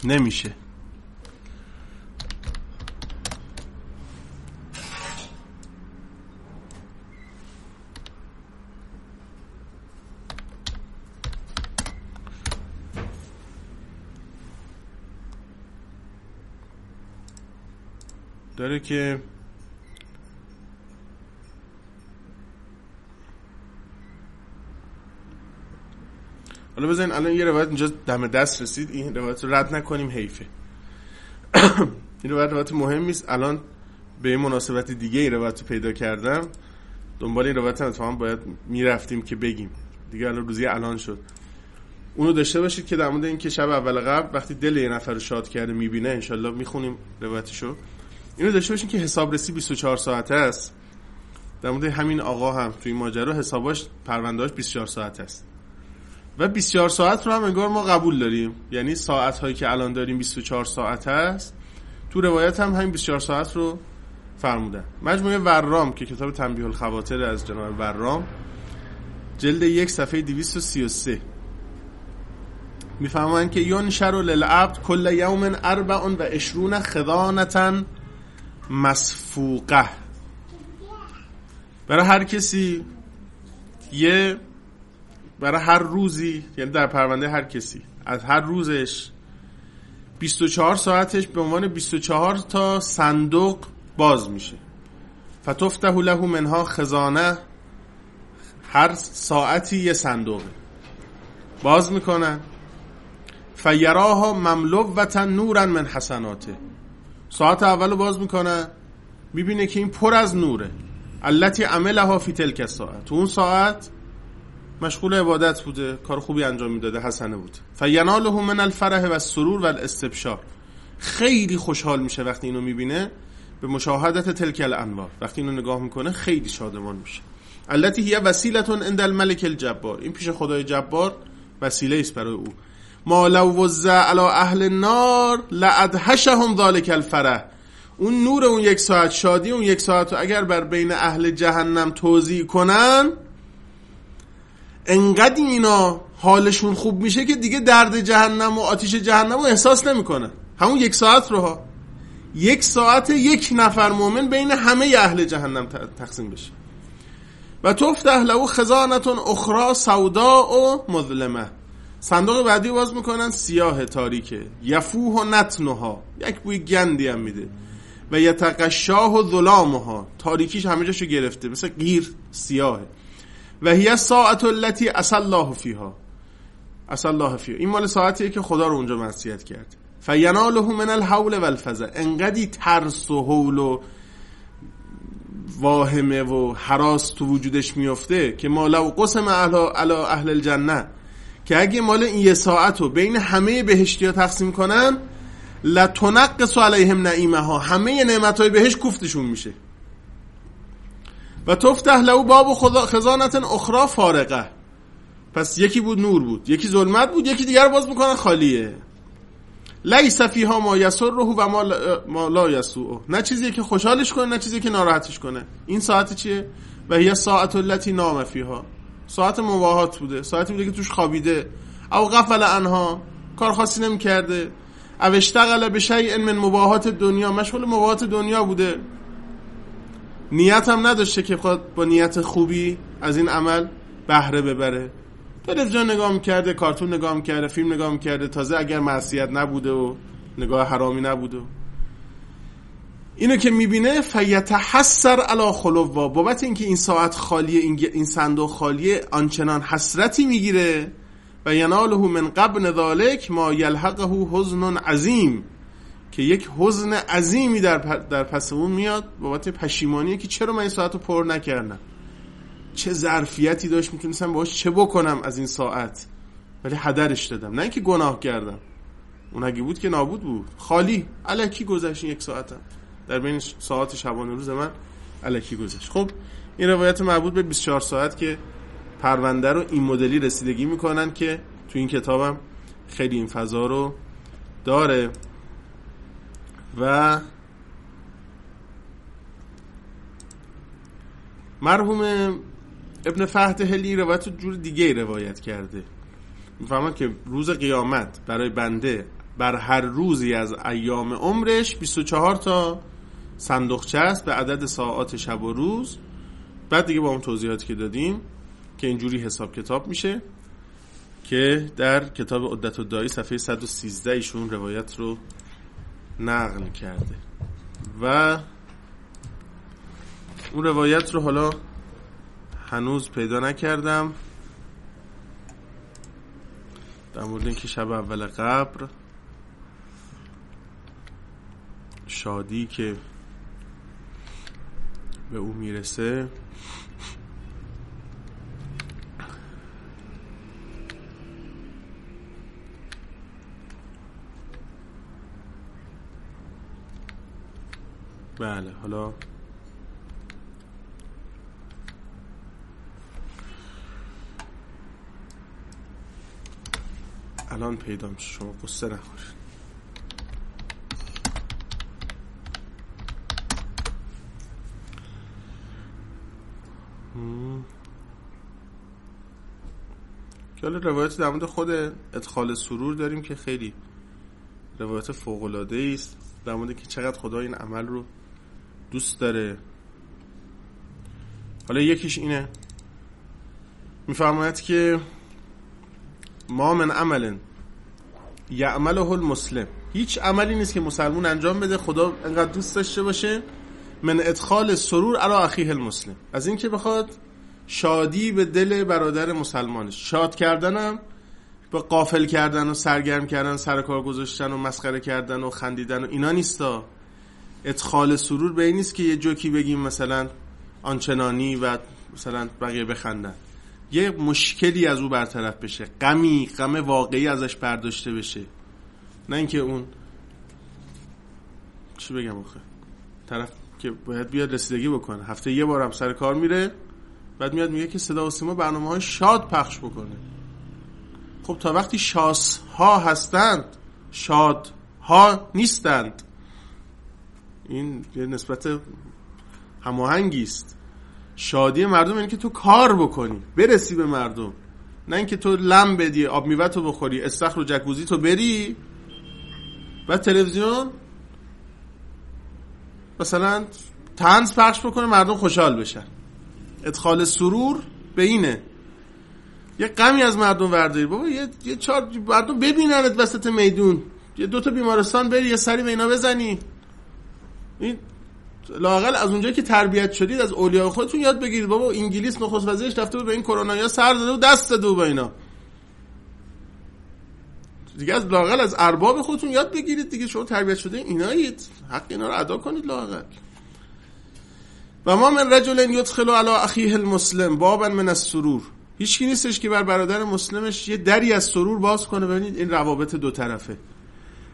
نمیشه. داره که حالا بزنین الان یه روایت اینجا دم دست رسید. این روایت رو رد نکنیم حیفه. این روایت روایت مهم است. الان به این مناسبت دیگه این روایت رو پیدا کردم. دنبال این روایت هم باید می‌رفتیم که بگیم. دیگه الان روزی الان شد. اونو داشته باشید که در مورد این که شب اول قبل وقتی دل یه نفر رو شاد کرده می‌بینه انشالله می‌خونیم روایتشو. اینو داشته باشین که حسابرسی 24 ساعته است. در مورد همین آقا هم توی ماجرا حساباش پروندهاش 24 ساعت است. و 24 ساعت رو هم انگار ما قبول داریم. یعنی ساعت هایی که الان داریم 24 ساعت است. تو روایت هم همین 24 ساعت رو فرمودن. مجموعه ورام که کتاب تنبیه الخواطر از جناب ورام جلد یک صفحه 233 می‌فهمن که ینشر للعبد کل یوم اربع و اشرون خدانتا مسفوقه برای هر کسی یه برای هر روزی یعنی در پرونده هر کسی از هر روزش 24 ساعتش به عنوان 24 تا صندوق باز میشه. فتفته له منها خزانه هر ساعتی یه صندوقه. باز می‌کنن. فیراها مملوتا نورا من حسناته. ساعت اول باز می‌کنن می‌بینه که این پر از نوره. التي عملها فی تلک ساعت تو اون ساعت مشغول عبادت بوده کار خوبی انجام می‌داده حسنه بود. فیناله من الفرح و سرور و الاستبشار. خیلی خوشحال میشه وقتی اینو می‌بینه به مشاهدت تلک الانوار. وقتی اینو نگاه می‌کنه خیلی شادمان میشه. التي هي وسیلتون عند الملک الجبار. این پیش خدای جبار وسیله است برای او. ما لو وزع علی اهل النار لادهشهم ذلك الفرح. اون نور اون یک ساعت شادی اون یک ساعت اگر بر بین اهل جهنم توضیح کنن انقدر اینا حالشون خوب میشه که دیگه درد جهنم و آتیش جهنم رو احساس نمی‌کنن. همون یک ساعت رو ها. یک ساعت یک نفر مؤمن بین همه اهل جهنم تقسیم بشه. و تفتح له خزانتون اخرى سودا و مظلمه صندوق بعدی باز می‌کنن سیاه تاریکه. یفوه و نتنها یک بوی گندی هم میده. و یتقشاه و ظلامها. تاریکیش همه جاشو گرفته. مثل غیر سیاهه. و هی ساعت التي اصل الله فیها. اصل الله فیها. این مال ساعتیه که خدا رو اونجا منصیت کرد. فیناله من الحول والفزع انقدی ترس و حول و واهمه و حراس تو وجودش میفته که ما لو قسم اهل, اهل الجنه. که اگه مال این یه ساعت رو بین همه بهشتی ها تقسیم کنن لتنقص علیهم نعیمه ها همه نعمت های بهش کوفتشون میشه. و تفتح له باب خزانت اخرى فارقه. پس یکی بود نور بود یکی ظلمت بود یکی دیگر باز می‌کنن خالیه. لیس فیها ما یسره و ما لا یسوء نه چیزی که خوشحالش کنه نه چیزی که ناراحتش کنه. این ساعت چیه؟ و هي ساعت التي نام فیها. ساعت مواهات بوده ساعتی بوده که توش خوابیده. او غفل انها کار خاصی نمی‌کرده. او اشتغل به شیء من مباهات دنیا مشغول مباهات دنیا بوده. نیت هم نداشته که بخواد با نیت خوبی از این عمل بهره ببره. تلویزیون نگاه می‌کرده کارتون نگاه می‌کرده فیلم نگاه می‌کرده تازه اگر معصیت نبوده و نگاه حرامی نبوده. اینو که می‌بینه فیتحسر علا خلووا بابت اینکه این ساعت خالیه این صندوق خالیه آنچنان حسرتی می‌گیره. و یناله من قبل ذالک ما یلحقه حزن عظیم. که یک حزن عظیمی در, در پس اون میاد. بابت پشیمانیه که چرا من این ساعت رو پر نکردم؟ چه ظرفیتی داشت می‌تونستم باش چه بکنم از این ساعت؟ ولی هدرش دادم. نه اینکه گناه کردم. اون اگه بود که نابود بود. خالی. علکی گذشت یک ساعتم؟ در بین ساعت شبانه روز من علکی گذشت. خب این روایت مربوط به 24 ساعت که پرونده رو این مدلی رسیدگی می‌کنن که تو این کتابم خیلی این فضا رو داره. و مرحوم ابن فهد هلی روایت جور دیگه روایت کرده. می‌فهمد که روز قیامت برای بنده بر هر روزی از ایام عمرش 24 تا صندوقچه است به عدد ساعات شب و روز. بعد دیگه با اون توضیحاتی که دادیم که اینجوری حساب کتاب میشه که در کتاب عدت و دایی صفحه 113 ایشون روایت رو نقل کرده. و اون روایت رو حالا هنوز پیدا نکردم. در مورد اینکه شب اول قبر شادی که به او می‌رسه. بله حالا الان پیدا میشه شما قصه نخورید. حالا روایت در مورد خود ادخال سرور داریم که خیلی روایت فوق است. در مورد که چقدر خدا این عمل رو دوست داره. حالا یکیش اینه. میفرماید که ما من عمل یعمله المسلم. هیچ عملی نیست که مسلمون انجام بده خدا انقدر دوست داشته باشه. من ادخال سرور علی اخیه المسلم. از اینکه بخواد شادی به دل برادر مسلمانش. شاد کردنم به قافل کردن و سرگرم کردن سر کار گذاشتن و مسخره کردن و خندیدن و اینا نیستا. ادخال سرور به این نیست که یه جوکی بگیم مثلا آنچنانی و مثلا بقیه بخندن. یه مشکلی از او برطرف بشه. غمی غم واقعی ازش برداشته بشه. نه اینکه اون چی بگم آخه؟ طرف که باید بیاد رسیدگی بکنه. هفته یه بار هم سر کار میره بعد میاد میگه که صدا و سیما برنامه های شاد پخش بکنه. خب تا وقتی شاس ها هستند شاد ها نیستند. این یه نسبت هماهنگی است. شادی مردم اینه که تو کار بکنی برسی به مردم. نه اینکه تو لم بدی آب میوه تو بخوری استخر و جکوزی تو بری. و تلویزیون؟ مثلا تنز پخش بکنه مردم خوشحال بشن. ادخال سرور به اینه. یه غمی از مردم ورداری بابا یه, یه چهار مردم ببیننت وسط میدون. یه دو تا بیمارستان بری یه سری به اینا بزنی. این لاقل از اونجایی که تربیت شدید از اولیاء خودتون یاد بگیرید. بابا انگلیس نخست وزیرش رفته به این کرونا یا سر داده و دست داده با اینا. دیگه از لاقل از ارباب خودتون یاد بگیرید دیگه. شما تربیت شده اینایید. حق اینا رو ادا کنید لاقل و ما من رجل یدخل علی اخیه المسلم بابا من از سرور هیچکی نیستش که بر برادر مسلمش یه دری از سرور باز کنه. ببینید این روابط دو طرفه.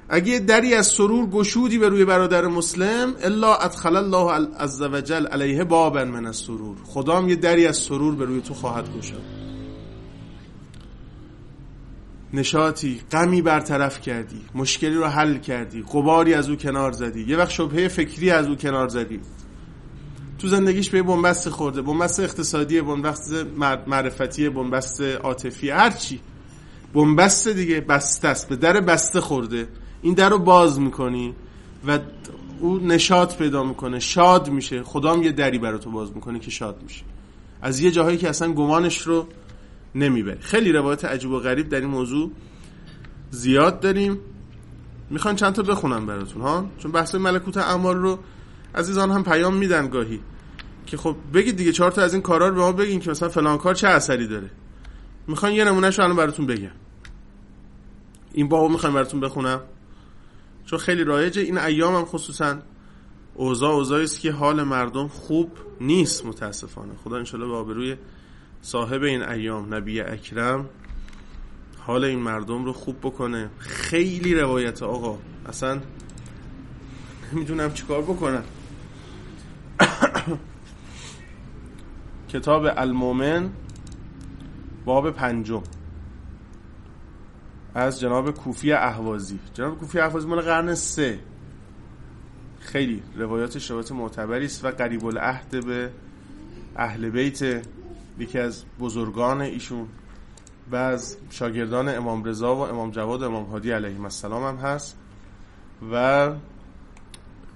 اگه یه دری از سرور گشودی به روی برادر مسلم الا ادخل الله عز وجل علیه بابا من از سرور خدام یه دری از سرور به روی تو خواهد گشاد. نشاطی غمی برطرف کردی مشکلی رو حل کردی قباری از او کنار زدی یه وقت شبهه فکری از او کنار زدی. تو زندگیش به بنبست خورده بنبست اقتصادی بنبست معرفتی بنبست عاطفی هرچی بنبست دیگه بسته است به در بسته خورده. این در رو باز می‌کنی و او نشاط پیدا می‌کنه شاد میشه. خدام یه دری برای تو باز می‌کنه که شاد میشه. از یه جاهایی که اصلا گمانش رو نمی‌بری خیلی روایت عجیب و غریب در این موضوع زیاد داریم. می‌خوان چند تا بخونم براتون ها؟ چون بحث ملکوت اعمال رو عزیزان هم پیام میدن گاهی که خب بگید دیگه چهار تا از این کارا رو به ما بگین که مثلا فلان کار چه اثری داره. می‌خوان یه نمونهشو الان براتون بگم. این بابو می‌خوام براتون بخونم. چون خیلی رایجه. این ایام هم خصوصا اوضاع اوضاعی است که حال مردم خوب نیست متاسفانه. خدا انشالله به آبروی صاحب این ایام نبی اکرم حال این مردم رو خوب بکنه. خیلی روایت آقا. اصلا نمی‌دونم چیکار بکنم. کتاب المومن باب پنجم. از جناب کوفی احوازی. جناب کوفی احوازی مال قرن سه. خیلی روایات روایت معتبری است و قریب العهد به اهل بیت. یکی از بزرگان ایشون و از شاگردان امام رضا و امام جواد و امام هادی علیهم السلام هم هست و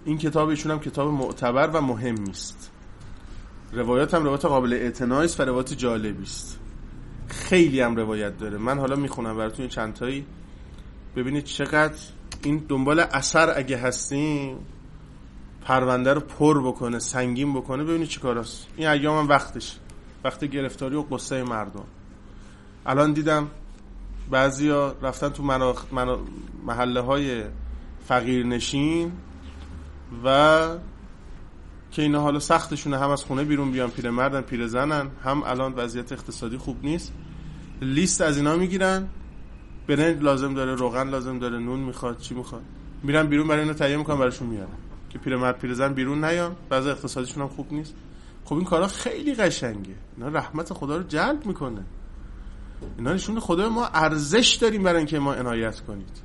این کتاب ایشون هم کتاب معتبر و مهمی است روایات هم روایت قابل اعتنایی است و روایت جالبی است. خیلی هم روایت داره. من حالا می‌خونم براتون چند تایی ببینید چقدر این دنبال اثر اگه هستیم پرونده رو پر بکنه سنگین بکنه. ببینید چی کاراست این ایام هم وقتش وقت گرفتاری و قصه مردم. الان دیدم بعضیا رفتن تو محله های فقیر نشین و که اینا حالا سختشونه هم از خونه بیرون بیان پیرمردن پیرزنن هم الان وضعیت اقتصادی خوب نیست. لیست از اینا می‌گیرن. برنج لازم داره روغن لازم داره نون می‌خواد چی می‌خواد. میرن بیرون برای اینا تهیه می‌کنن براشون میارن. که پیرمرد پیرزن بیرون نیان بعضی اقتصادیشون هم خوب نیست. خب این کارا خیلی قشنگه. اینا رحمت خدا رو جلب می‌کنه. اینا نشون خدا ما ارزش داریم برای اینکه ما عنایت کنید.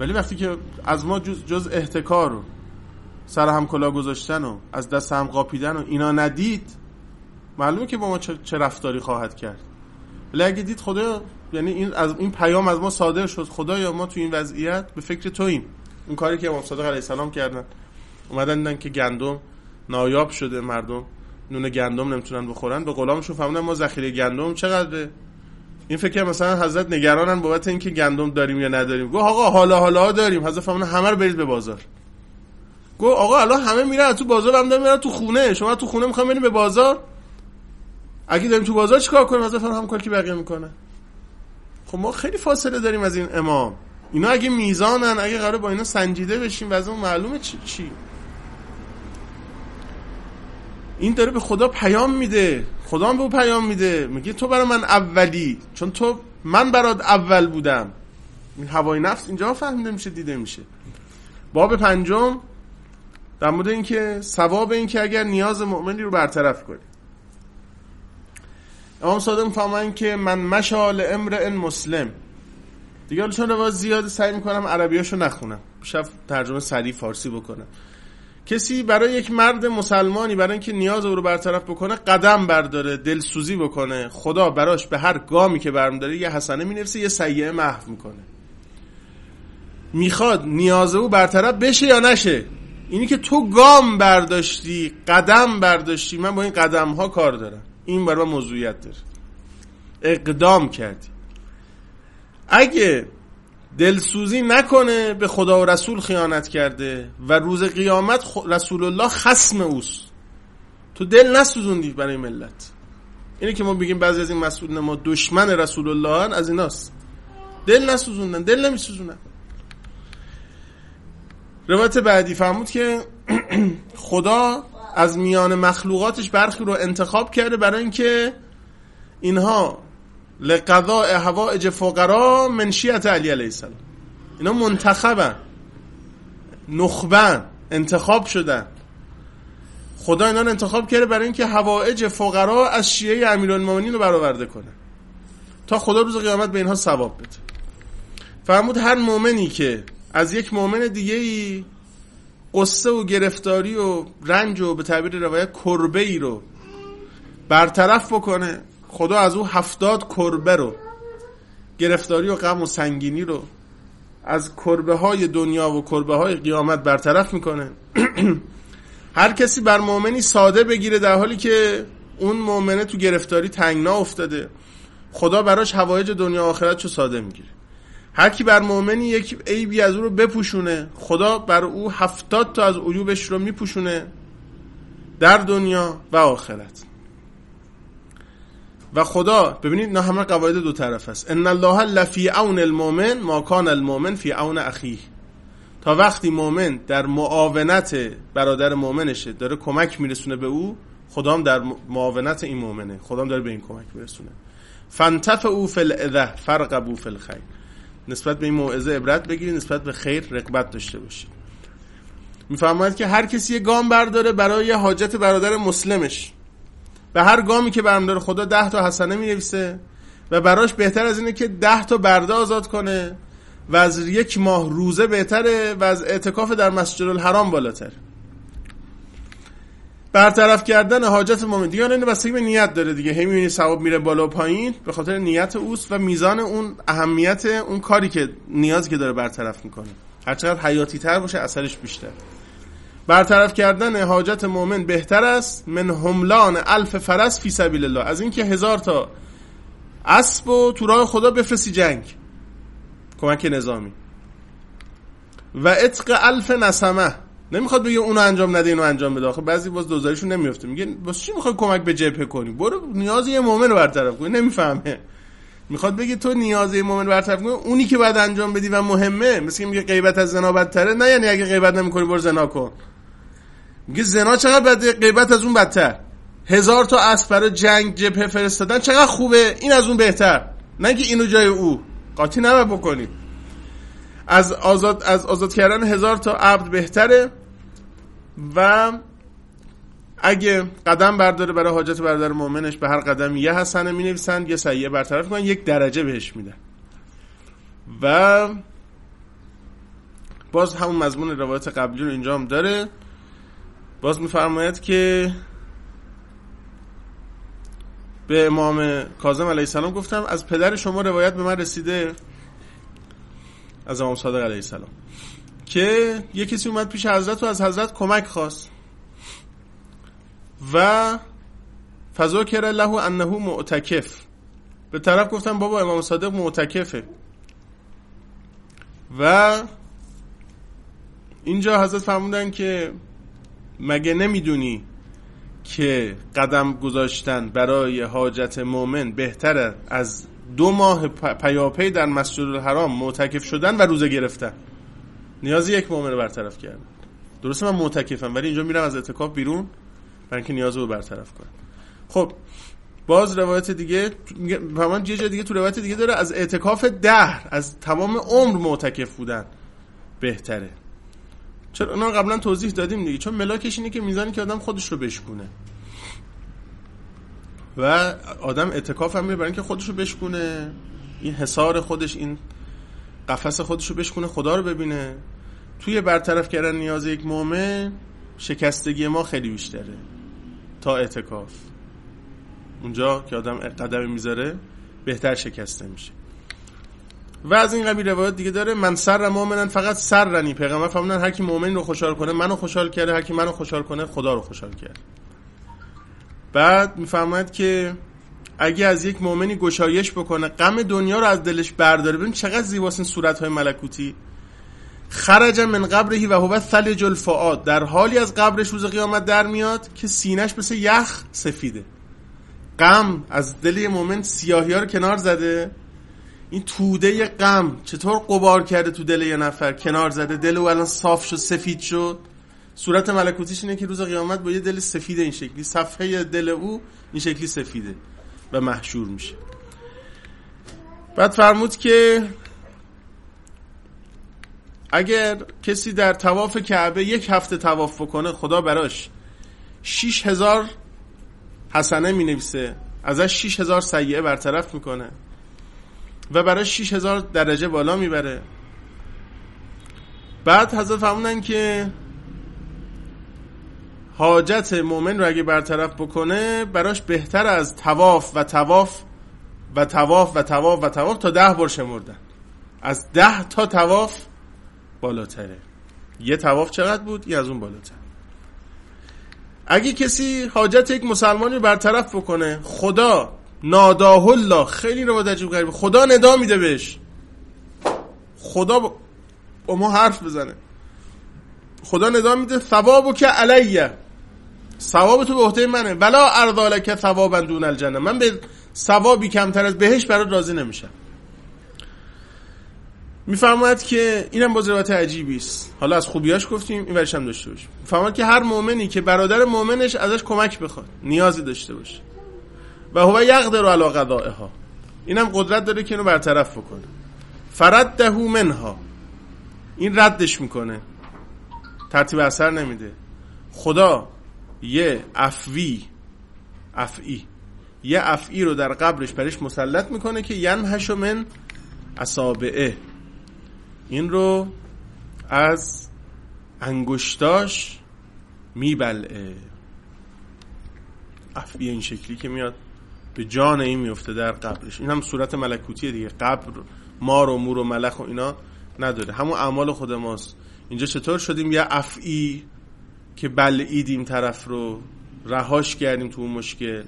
ولی وقتی که از ما جز, جز احتکار و سر هم کلا گذاشتن و از دست هم قاپیدن و اینا ندید معلومه که با ما چه رفتاری خواهد کرد. ولی اگه دید خدا یعنی این از این پیام از ما صادر شد خدایا ما تو این وضعیت به فکر توییم. اون کاری که امام صادق علیه السلام کردن. اومدن دیدن که گندم نایاب شده مردم. نون گندم نمی‌تونن بخورن. به غلامشون فهمیدن ما ذخیره گندم چقدره؟ این فکر مثلا حضرت نگرانن بابت اینکه گندم داریم یا نداریم. گفت آقا حالا حالا داریم. حضرت فهمیدن همه رو برید به بازار. گفت آقا الان همه میرن تو بازار هم دارن میرن تو خونه. شما تو خونه می‌خوام بریم به بازار؟ اگه داریم تو بازار چیکار کنیم؟ حضرت هم کاری که بقیه می‌کنه خب ما خیلی فاصله داریم از این امام. اینا اگه میزانن اگه قرار با اینا سنجیده بشیم واسه معلومه چی, چی؟ این داره به خدا پیام میده. خدا هم به او پیام میده. میگه تو برای من اولی. چون تو من برات اول بودم. این هوای نفس اینجا فهمیده میشه دیده میشه. باب پنجم در مورد اینکه ثواب این که اگر نیاز مؤمنی رو برطرف کنی. امام صادق می‌فهمن که من مشال امرئ مسلم. دیگه حالا چون روایت زیاد سعی می‌کنم عربیاشو نخونم. شف ترجمه سریع فارسی بکنم. کسی برای یک مرد مسلمانی برای اینکه نیاز او رو برطرف بکنه قدم برداره دلسوزی بکنه. خدا براش به هر گامی که برم داره یه حسنه مینفسه یه سیعه محو می‌کنه. می‌خواد نیاز او برطرف بشه یا نشه؟ اینی که تو گام برداشتی قدم برداشتی من با این قدم ها کار دارم. این برای موضوعیت داره. اقدام کردی. اگه دلسوزی نکنه به خدا و رسول خیانت کرده و روز قیامت رسول الله خسم اوست. تو دل نسوزوندی برای ملت. اینه که ما بگیم بعضی از این مسئولین ما دشمن رسول الله از ایناست. دل نسوزوندن دل نمیسوزونن. روایت بعدی فرمود که خدا از میان مخلوقاتش برخی رو انتخاب کرده برای اینکه اینها لقضاء هوائج فقرا منشیت علی علیه السلام. اینا منتخبن. نخبن. انتخاب شدن. خدا اینا انتخاب کرده برای اینکه هوائج فقرا از شیعه امیرالمومنین رو برآورده کنه. تا خدا روز قیامت به اینها ثواب بده. فرمود هر مؤمنی که از یک مؤمن دیگه ای قصه و گرفتاری و رنج و به تعبیر روایت کربه ای رو برطرف بکنه خدا از او هفتاد کربه رو گرفتاری و غم و سنگینی رو از کربه های دنیا و کربه های قیامت برطرف می‌کنه. هر کسی بر مؤمنی ساده بگیره در حالی که اون مؤمنه تو گرفتاری تنگنا افتاده. خدا براش هوایج دنیا و آخرت چو ساده می‌گیره. هر کی بر مؤمنی یک عیبی از او رو بپوشونه خدا بر او هفتاد تا از عیوبش رو میپوشونه در دنیا و آخرت. و خدا ببینید نه همه قواعد دو طرف است. ان الله لفی اون المؤمن ما کان المؤمن فی اون اخیه. تا وقتی مؤمن در معاونت برادر مؤمنشه داره کمک میرسونه به او خدام در معاونت این مؤمنه. خدام داره به این کمک میرسونه. فانتف او فی الاذه فرقبو فی الخیر. نسبت به این موعظه عبرت بگیرید نسبت به خیر رقبت داشته باشید. میفرماید که هر کسی یه گام برداره برای حاجت برادر مسلمش. به هر گامی که برم داره خدا ده تا حسنه می نویسه و براش بهتر از اینه که ده تا برده آزاد کنه و از یک ماه روزه بهتره و از اعتکاف در مسجد الحرام بالاتر. برطرف کردن حاجت مومن. دیگه اینه بستگی به نیت داره دیگه. هی می‌بینی ثواب میره بالا و پایین به خاطر نیت اوست و میزان اون اهمیت اون کاری که نیازی که داره برطرف می‌کنه. هرچقدر حیاتی تر باشه اثرش بیشتر. برطرف کردن حاجت مؤمن بهتر است من هملان الف فرس فی سبیل الله. از اینکه هزار تا اسب و تو راه خدا بفرستی جنگ. کمک نظامی. و اتق الف نسمه. نمی‌خواد بگه اونو انجام نده اینو انجام بده. آخه بعضی باز دوزاریشون نمیفته. میگه باز چی می‌خوای کمک به جبهه کنی؟ برو نیاز یه مؤمن رو برطرف کنی. نمی‌فهمه. می‌خواد بگه تو نیاز یه مؤمن برطرف کنی. اونی که بعد انجام بدی و مهمه مثل میگه غیبت از زنا بدتره نه یعنی اگه غیبت نمی‌کنی برو زنا کن. میگه زنا چقدر بده غیبت از اون بدتر؟ هزار تا اسب برای جنگ جبهه فرستادن چقدر خوبه؟ این از اون بهتر. نه که اینو جای او. قاطی نباید بکنید. از آزاد از آزاد کردن هزار تا عبد بهتره و اگه قدم برداره برای حاجت برادر مؤمنش به هر قدم یه حسنه می نویسن یه سیه برطرف کنن یک درجه بهش میدن و باز همون مضمون روایت قبلی رو اینجا هم داره. باز میفرماید که به امام کاظم علیه السلام گفتم از پدر شما روایت به من رسیده؟ از امام صادق علیه السلام. که یه کسی اومد پیش حضرت و از حضرت کمک خواست. و فضا کره له انه معتکف. به طرف گفتم بابا امام صادق معتکفه. و اینجا حضرت فرمودن که مگه نمی‌دونی که قدم گذاشتن برای حاجت مؤمن بهتره از دو ماه پیاپی در مسجد الحرام معتکف شدن و روزه گرفتن؟ نیازی یک مؤمن رو برطرف کردن درسته من معتکفم ولی اینجا میرم از اعتکاف بیرون برای اینکه نیاز رو برطرف کنم. خب باز روایت دیگه من یه جا دیگه تو روایت دیگه داره از اعتکاف دهر از تمام عمر معتکف بودن بهتره. چرا اونا قبلا توضیح دادیم دیگه. چون ملاکش اینه که میزانی که آدم خودش رو بشکونه. و آدم اتکاف هم برای اینکه خودشو بشکونه. این حسار خودش این قفس خودشو بشکونه خدا رو ببینه. توی برطرف کردن نیاز یک مؤمن شکستگی ما خیلی بیشتره. تا اعتکاف. اونجا که آدم قدم می‌ذاره بهتر شکسته میشه. و از این قبیل روایت دیگه داره من سر مؤمنن فقط سر رنی. پیغمبر فرمودن هر کی مؤمن رو خوشحال کنه منو خوشحال کرده هر کی منو خوشحال کنه خدا رو خوشحال کرد بعد میفرماید که اگه از یک مؤمنی گشایش بکنه غم دنیا رو از دلش برداره ببین چقدر زیباست این صورت های ملکوتی. خرج من قبرهی و هو ثلج الفؤاد. در حالی از قبرش روز قیامت در میاد که سینش مثل یخ سفیده. غم از دل مؤمن سیاهی رو کنار زده. این توده غم چطور قبار کرده تو دل یه نفر؟ کنار زده دل او الان صاف شد سفید شد. صورت ملکوتیش اینه که روز قیامت با یه دل سفید این شکلی صفحه دل او این شکلی سفیده و محشور میشه. بعد فرمود که اگر کسی در تواف کعبه یک هفته تواف بکنه خدا براش شیش هزار حسنه می نویسه ازش شیش هزار سیعه برطرف می‌کنه. و برای شیش هزار درجه بالا می‌بره. بعد حضرت فرمودن که حاجت مؤمن رو اگه برطرف بکنه براش بهتر از تواف و تواف و تواف و تواف و تواف تا ده بار شمردن. از ده تا تواف بالاتره. یه تواف چقدر بود؟ یه از اون بالاتر. اگه کسی حاجت یک مسلمانی برطرف بکنه خدا ناداه الله خیلی رو عجیب غریبه خدا ندا میده بهش. خدا با ما حرف بزنه. خدا ندا میده ثوابو که علیه. ثواب تو به عهده منه. ولا ارضالک ثوابا دون الجنه. من به ثوابی کمتر از بهش برات راضی نمیشم. میفرماید که اینم باز روایت عجیبی است. حالا از خوبیاش گفتیم این ورش هم داشته باشیم. میفرماید که هر مؤمنی که برادر مؤمنش ازش کمک بخواد نیازی داشته باشه. و هو یقدر علی قضائها. اینم قدرت داره که اینو برطرف بکنه. فرده منها. این ردش می‌کنه. ترتیب اثر نمیده. خدا یه افوی افعی. یه افعی رو در قبرش برش مسلط می‌کنه که ینهش من اصابعه. این رو از انگشتاش میبلعه. افعی این شکلی که میاد. به جان این میفته در قبرش این هم صورت ملکوتیه دیگه. قبر مار و مور و ملخ و اینا نداره. همون اعمال خود ماست. اینجا چطور شدیم؟ یه افعی که بلعیدیم طرف رو رهاش کردیم تو اون مشکل.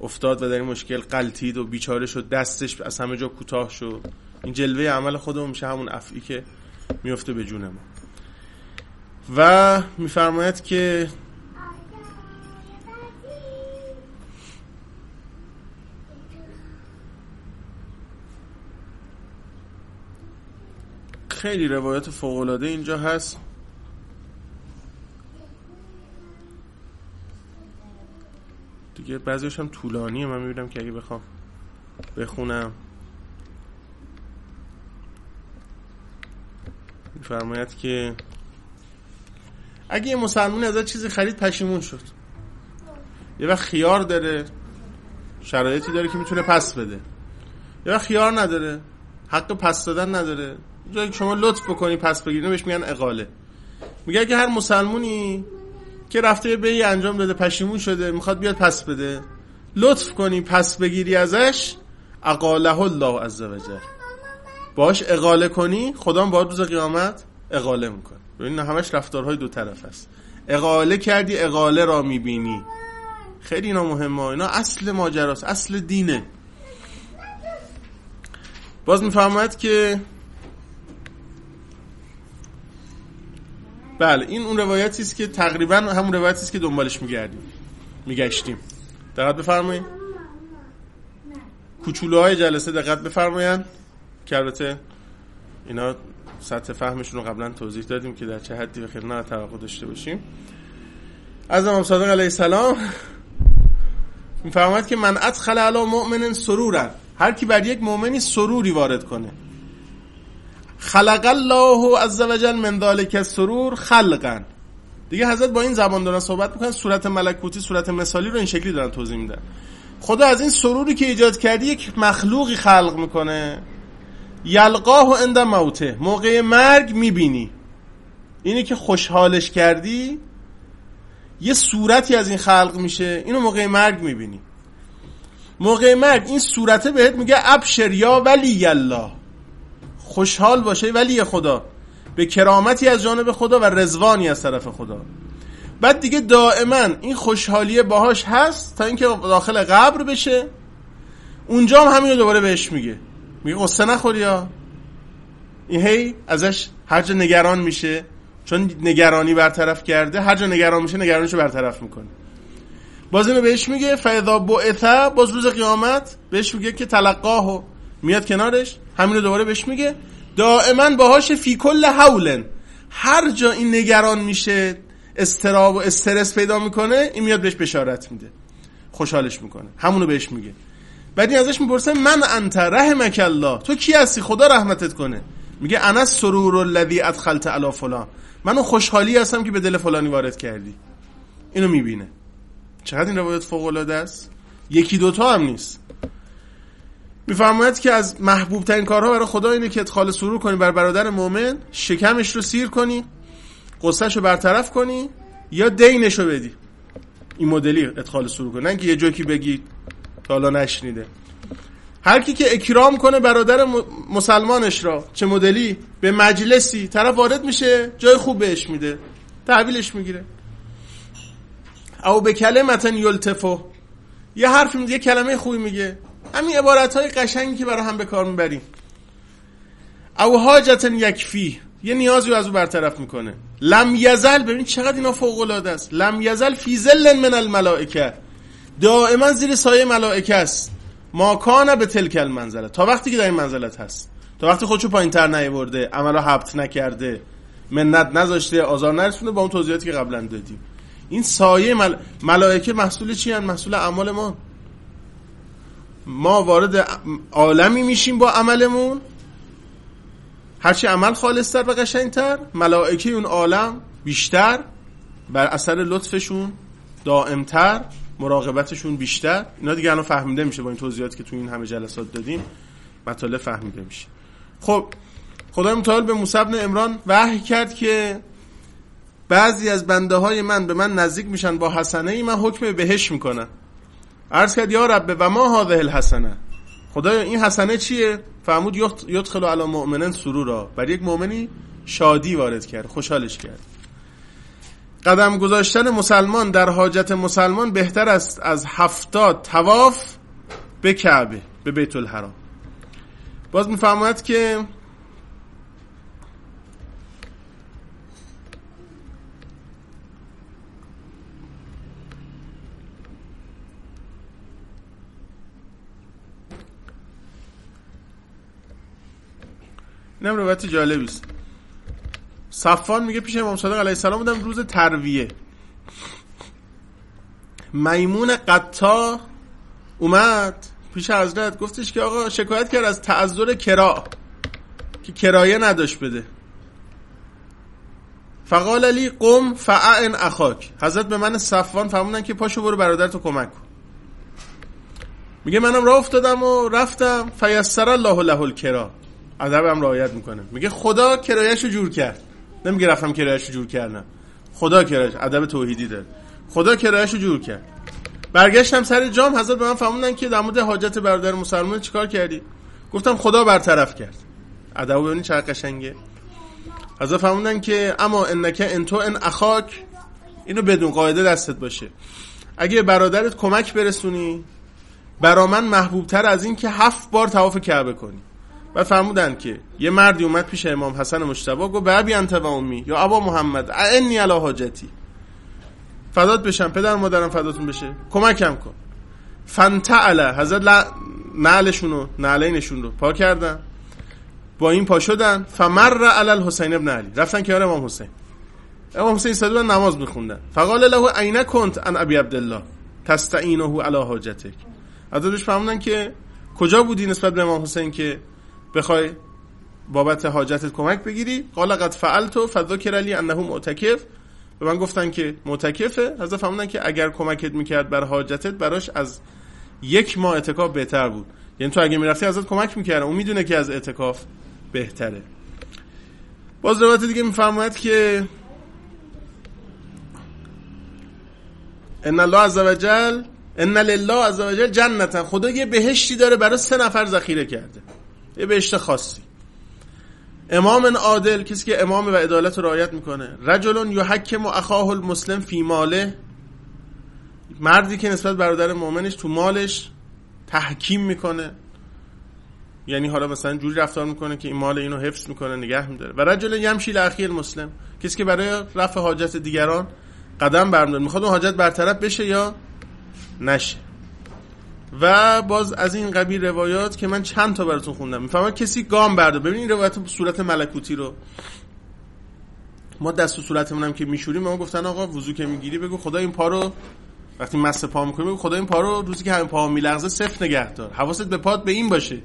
افتاد و در این مشکل قلتید و بیچاره شد دستش از همه جا کوتاه شد. این جلوه عمل خودمون میشه همون افعی که میفته به جون ما. و میفرماید که خیلی روایت فوقلاده اینجا هست. دیگه بعضیش هم طولانیه. من می‌بینم که اگه بخوام بخونم. میفرماید که اگه یه مسلمون ازت چیزی خرید پشیمون شد. یه وقت خیار داره. شرایطی داره که می‌تونه پس بده. یه وقت خیار نداره. حق پس دادن نداره. جایی شما لطف بکنی پس بگیرین بهش میگن اقاله. میگه که هر مسلمونی که رفته به انجام داده پشیمون شده می‌خواد بیاد پس بده. لطف کنی پس بگیری ازش. اقاله الله عزوجل باش اقاله کنی خدا با روز قیامت اقاله می‌کنه. ببین همش رفتارهای دو طرف است اقاله کردی اقاله را می‌بینی. خیلی اینا مهمه. اینا اصل ماجراست اصل دینه. باز می‌فهمد که بله این اون روایتی است که تقریبا همون روایتی است که دنبالش میگردیم میگشتیم. دقت بفرمایید. کوچولوهای جلسه دقت بفرمایید که البته اینا سطح فهمشون رو قبلا توضیح دادیم که در چه حدی به خیلی توقع داشته باشیم. از امام صادق علیه السلام میفرماید که من ادخل علی مؤمن سرورا. هر کی بر یک مؤمنی سروری وارد کنه خلق الله عز وجل من ذلك سرور خلقا. دیگه حضرت با این زبان دارن صحبت می‌کنن صورت ملکوتی صورت مثالی رو این شکلی دارن توضیح میدن. خدا از این سروری که ایجاد کردی یک مخلوقی خلق می‌کنه. یلقاه و اند موته موقع مرگ می‌بینی. اینی که خوشحالش کردی یه صورتی از این خلق میشه اینو موقع مرگ می‌بینی. موقع مرگ این صورته بهت میگه ابشر یا ولی الله. خوشحال باشه ولی خدا. به کرامتی از جانب خدا و رزوانی از طرف خدا. بعد دیگه دائما این خوشحالی باهاش هست تا اینکه داخل قبر بشه. اونجا هم همینو دوباره بهش میگه. میگه قصه نخوری یا این هی ازش هر جا نگران میشه. چون نگرانی برطرف کرده هر جا نگران میشه نگرانیشو برطرف می‌کنه. باز اینو بهش میگه فاذا بعث باز روز قیامت بهش میگه که تلقاهو میاد کنارش همینو دوباره بهش میگه. دائما باهاش فی کل حولن. هر جا این نگران میشه استراب و استرس پیدا می‌کنه این میاد بهش بشارت میده. خوشحالش می‌کنه. همونو بهش میگه. بعد این ازش می‌پرسه من انت رحمک الله؟ تو کی هستی؟ خدا رحمتت کنه. میگه انا سرور الذی ادخلت علی فلان. من اون خوشحالی هستم که به دل فلانی وارد کردی. اینو می‌بینه. چقدر این روایت فوق العاده است؟ یکی دوتا هم نیست. میفرماید که از محبوب ترین کارها برای خدا اینه که ادخال سرور کنی بر برادر مؤمن شکمش رو سیر کنی قصهش رو برطرف کنی یا دینش رو بدی. این مدلی ادخال سرور کنی. نه که یه جوکی بگی تا حالا نشنیده. هر کی که اکرام کنه برادر مسلمانش را چه مدلی به مجلسی طرف وارد میشه جای خوب بهش میده. تحویلش می‌گیره. او به کلمتن یلتفو. یه حرف میگه یه کلمه خوبی میگه. همین عبارت های قشنگی که برای هم به کار می‌بریم. او حاجتن یکفی. یه نیازی رو از او برطرف می‌کنه. لم یزل ببین چقدر اینا فوق العاده است. لم یزل فی ظل من الملائکه. دائما زیر سایه ملائکه است. ما کان به تلک المنزله. تا وقتی که در این منزلت هست. تا وقتی خودشو پایین تر نیورده عملا حبت نکرده منت نذاشته آزار نرسونه با اون توضیحاتی که قبلا دادیم. این سایه مل... ملائکه محصول چی هن؟ محصول اعمال ما. ما وارد عالمی میشیم با عملمون. هرچی عمل خالصتر و قشنگتر ملائکه اون عالم بیشتر بر اثر لطفشون دائمتر مراقبتشون بیشتر. اینا دیگه الان فهمیده میشه با این توضیحاتی که تو این همه جلسات دادیم مطالب فهمیده میشه. خب خدای متعال به موسی بن عمران وحی کرد که بعضی از بنده های من به من نزدیک میشن با حسنه ای من حکم بهش می‌کنم. عرض کرد یا رب و ما هذه الحسنه. خدایا این حسنه چیه؟ فرمود یدخل علی مؤمنن سرورا. بر یک مؤمنی شادی وارد کرد خوشحالش کرد. قدم گذاشتن مسلمان در حاجت مسلمان بهتر است از هفتاد تواف به کعبه به بیت الحرام. باز میفرماید که اینم روایت جالبی است. صفان میگه پیش امام صادق علیه السلام بودم روز ترویه. میمون قطا اومد پیش حضرت گفتش که آقا شکایت کرد از تعذر کرا که کرایه نداشت بده. فقال علی قم فعن اخاک. حضرت به من صفوان فرمودن که پاشو برو برادر تو کمک کن. میگه منم راه افتادم و رفتم. فیسر الله له الکرا. ادبم رعایت می‌کنه. میگه خدا کرایهشو جور کرد. نمیگه رفتم کرایهشو جور کردم. خدا کرایش ادب توحیدی داره. خدا کرایهشو جور کرد. برگشتم سر جام حضرت به من فهموندن که در مورد حاجت برادر مسلمان چیکار کردی؟ گفتم خدا برطرف کرد. ادب ببینید چقدر قشنگه؟ حضرت فهموندن که اما انکه انتو ان اخاک اینو بدون قاعده دستت باشه. اگه برادرت کمک برسونی برا من محبوب تر از این که هفت بار تواف کعبه کنی. و فرمودن که یه مردی اومد پیش امام حسن مجتبی گفت به انت و امی یا ابا محمد انی علی حاجتی. فدات بشم پدر مادرم فداتون بشه. کمکم کن. فنتعل حضرت نعلشونو نعلینشون رو پا کردن. با این پا شدن فمر علی الحسین ابن علی. رفتن کنار امام حسین. امام حسین صدو نماز میخوندن. فقال له عین کنت ان ابی عبدالله؟ تستعینه علی حاجتک. حضرتش فهموندن که کجا بودی نسبت به امام حسین که بخوای بابت حاجتت کمک بگیری. قال قد فعلت فذكر علی انه معتکف. به من گفتن که معتکفه. حضرت فهموندن که اگر کمکت می‌کرد بر حاجتت براش از یک ماه اعتکاف بهتر بود. یعنی تو اگه می‌رفتی ازت کمک می‌کردم اون می‌دونه که از اعتکاف بهتره. باز روایت دیگه میفرماید که ان الله عز وجل ان لله عز وجل جنتا خدا یه بهشتی داره برای سه نفر ذخیره کرده. یه بهشت خاصی. امام عادل کسی که امام و عدالت رو رعایت می‌کنه. رجل یحکم اخاه المسلم فی ماله. مردی که نسبت برادر مؤمنش تو مالش تحکیم می‌کنه. یعنی حالا مثلا جوری رفتار می‌کنه که این مال اینو حفظ می‌کنه نگه میداره. و رجل یمشی لاخی المسلم. کسی که برای رفع حاجت دیگران قدم برمیداره. می‌خواد اون حاجت برطرف بشه یا نشه. و باز از این قبیل روایات که من چند تا براتون خوندم. می‌فهمم کسی گام برده ببین این روایت صورت ملکوتی رو. ما دست و صورتمون هم که میشوریم ما گفتن آقا وضو که می‌گیری بگو خدا این پا رو وقتی مس پا می‌کنی بگو خدا این پا رو روزی که همین پا میلغزه صفر نگه دار. حواست به پات به این باشه.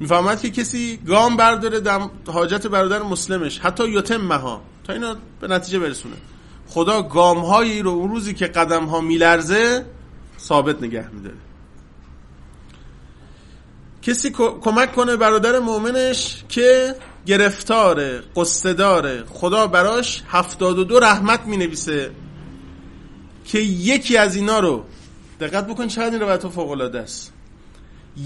می‌فهمد که کسی گام برداره دم حاجت برادر مسلمش حتی یتم ها تا اینا به نتیجه برسونه. خدا گام هایی رو اون روزی که قدم ها میلرزه ثابت نگه میداره. کسی کمک کنه برادر مؤمنش که گرفتاره قصداره خدا براش هفتاد و دو رحمت می نویسه که یکی از اینا رو دقت بکن چقدر این روایت فوق العاده است.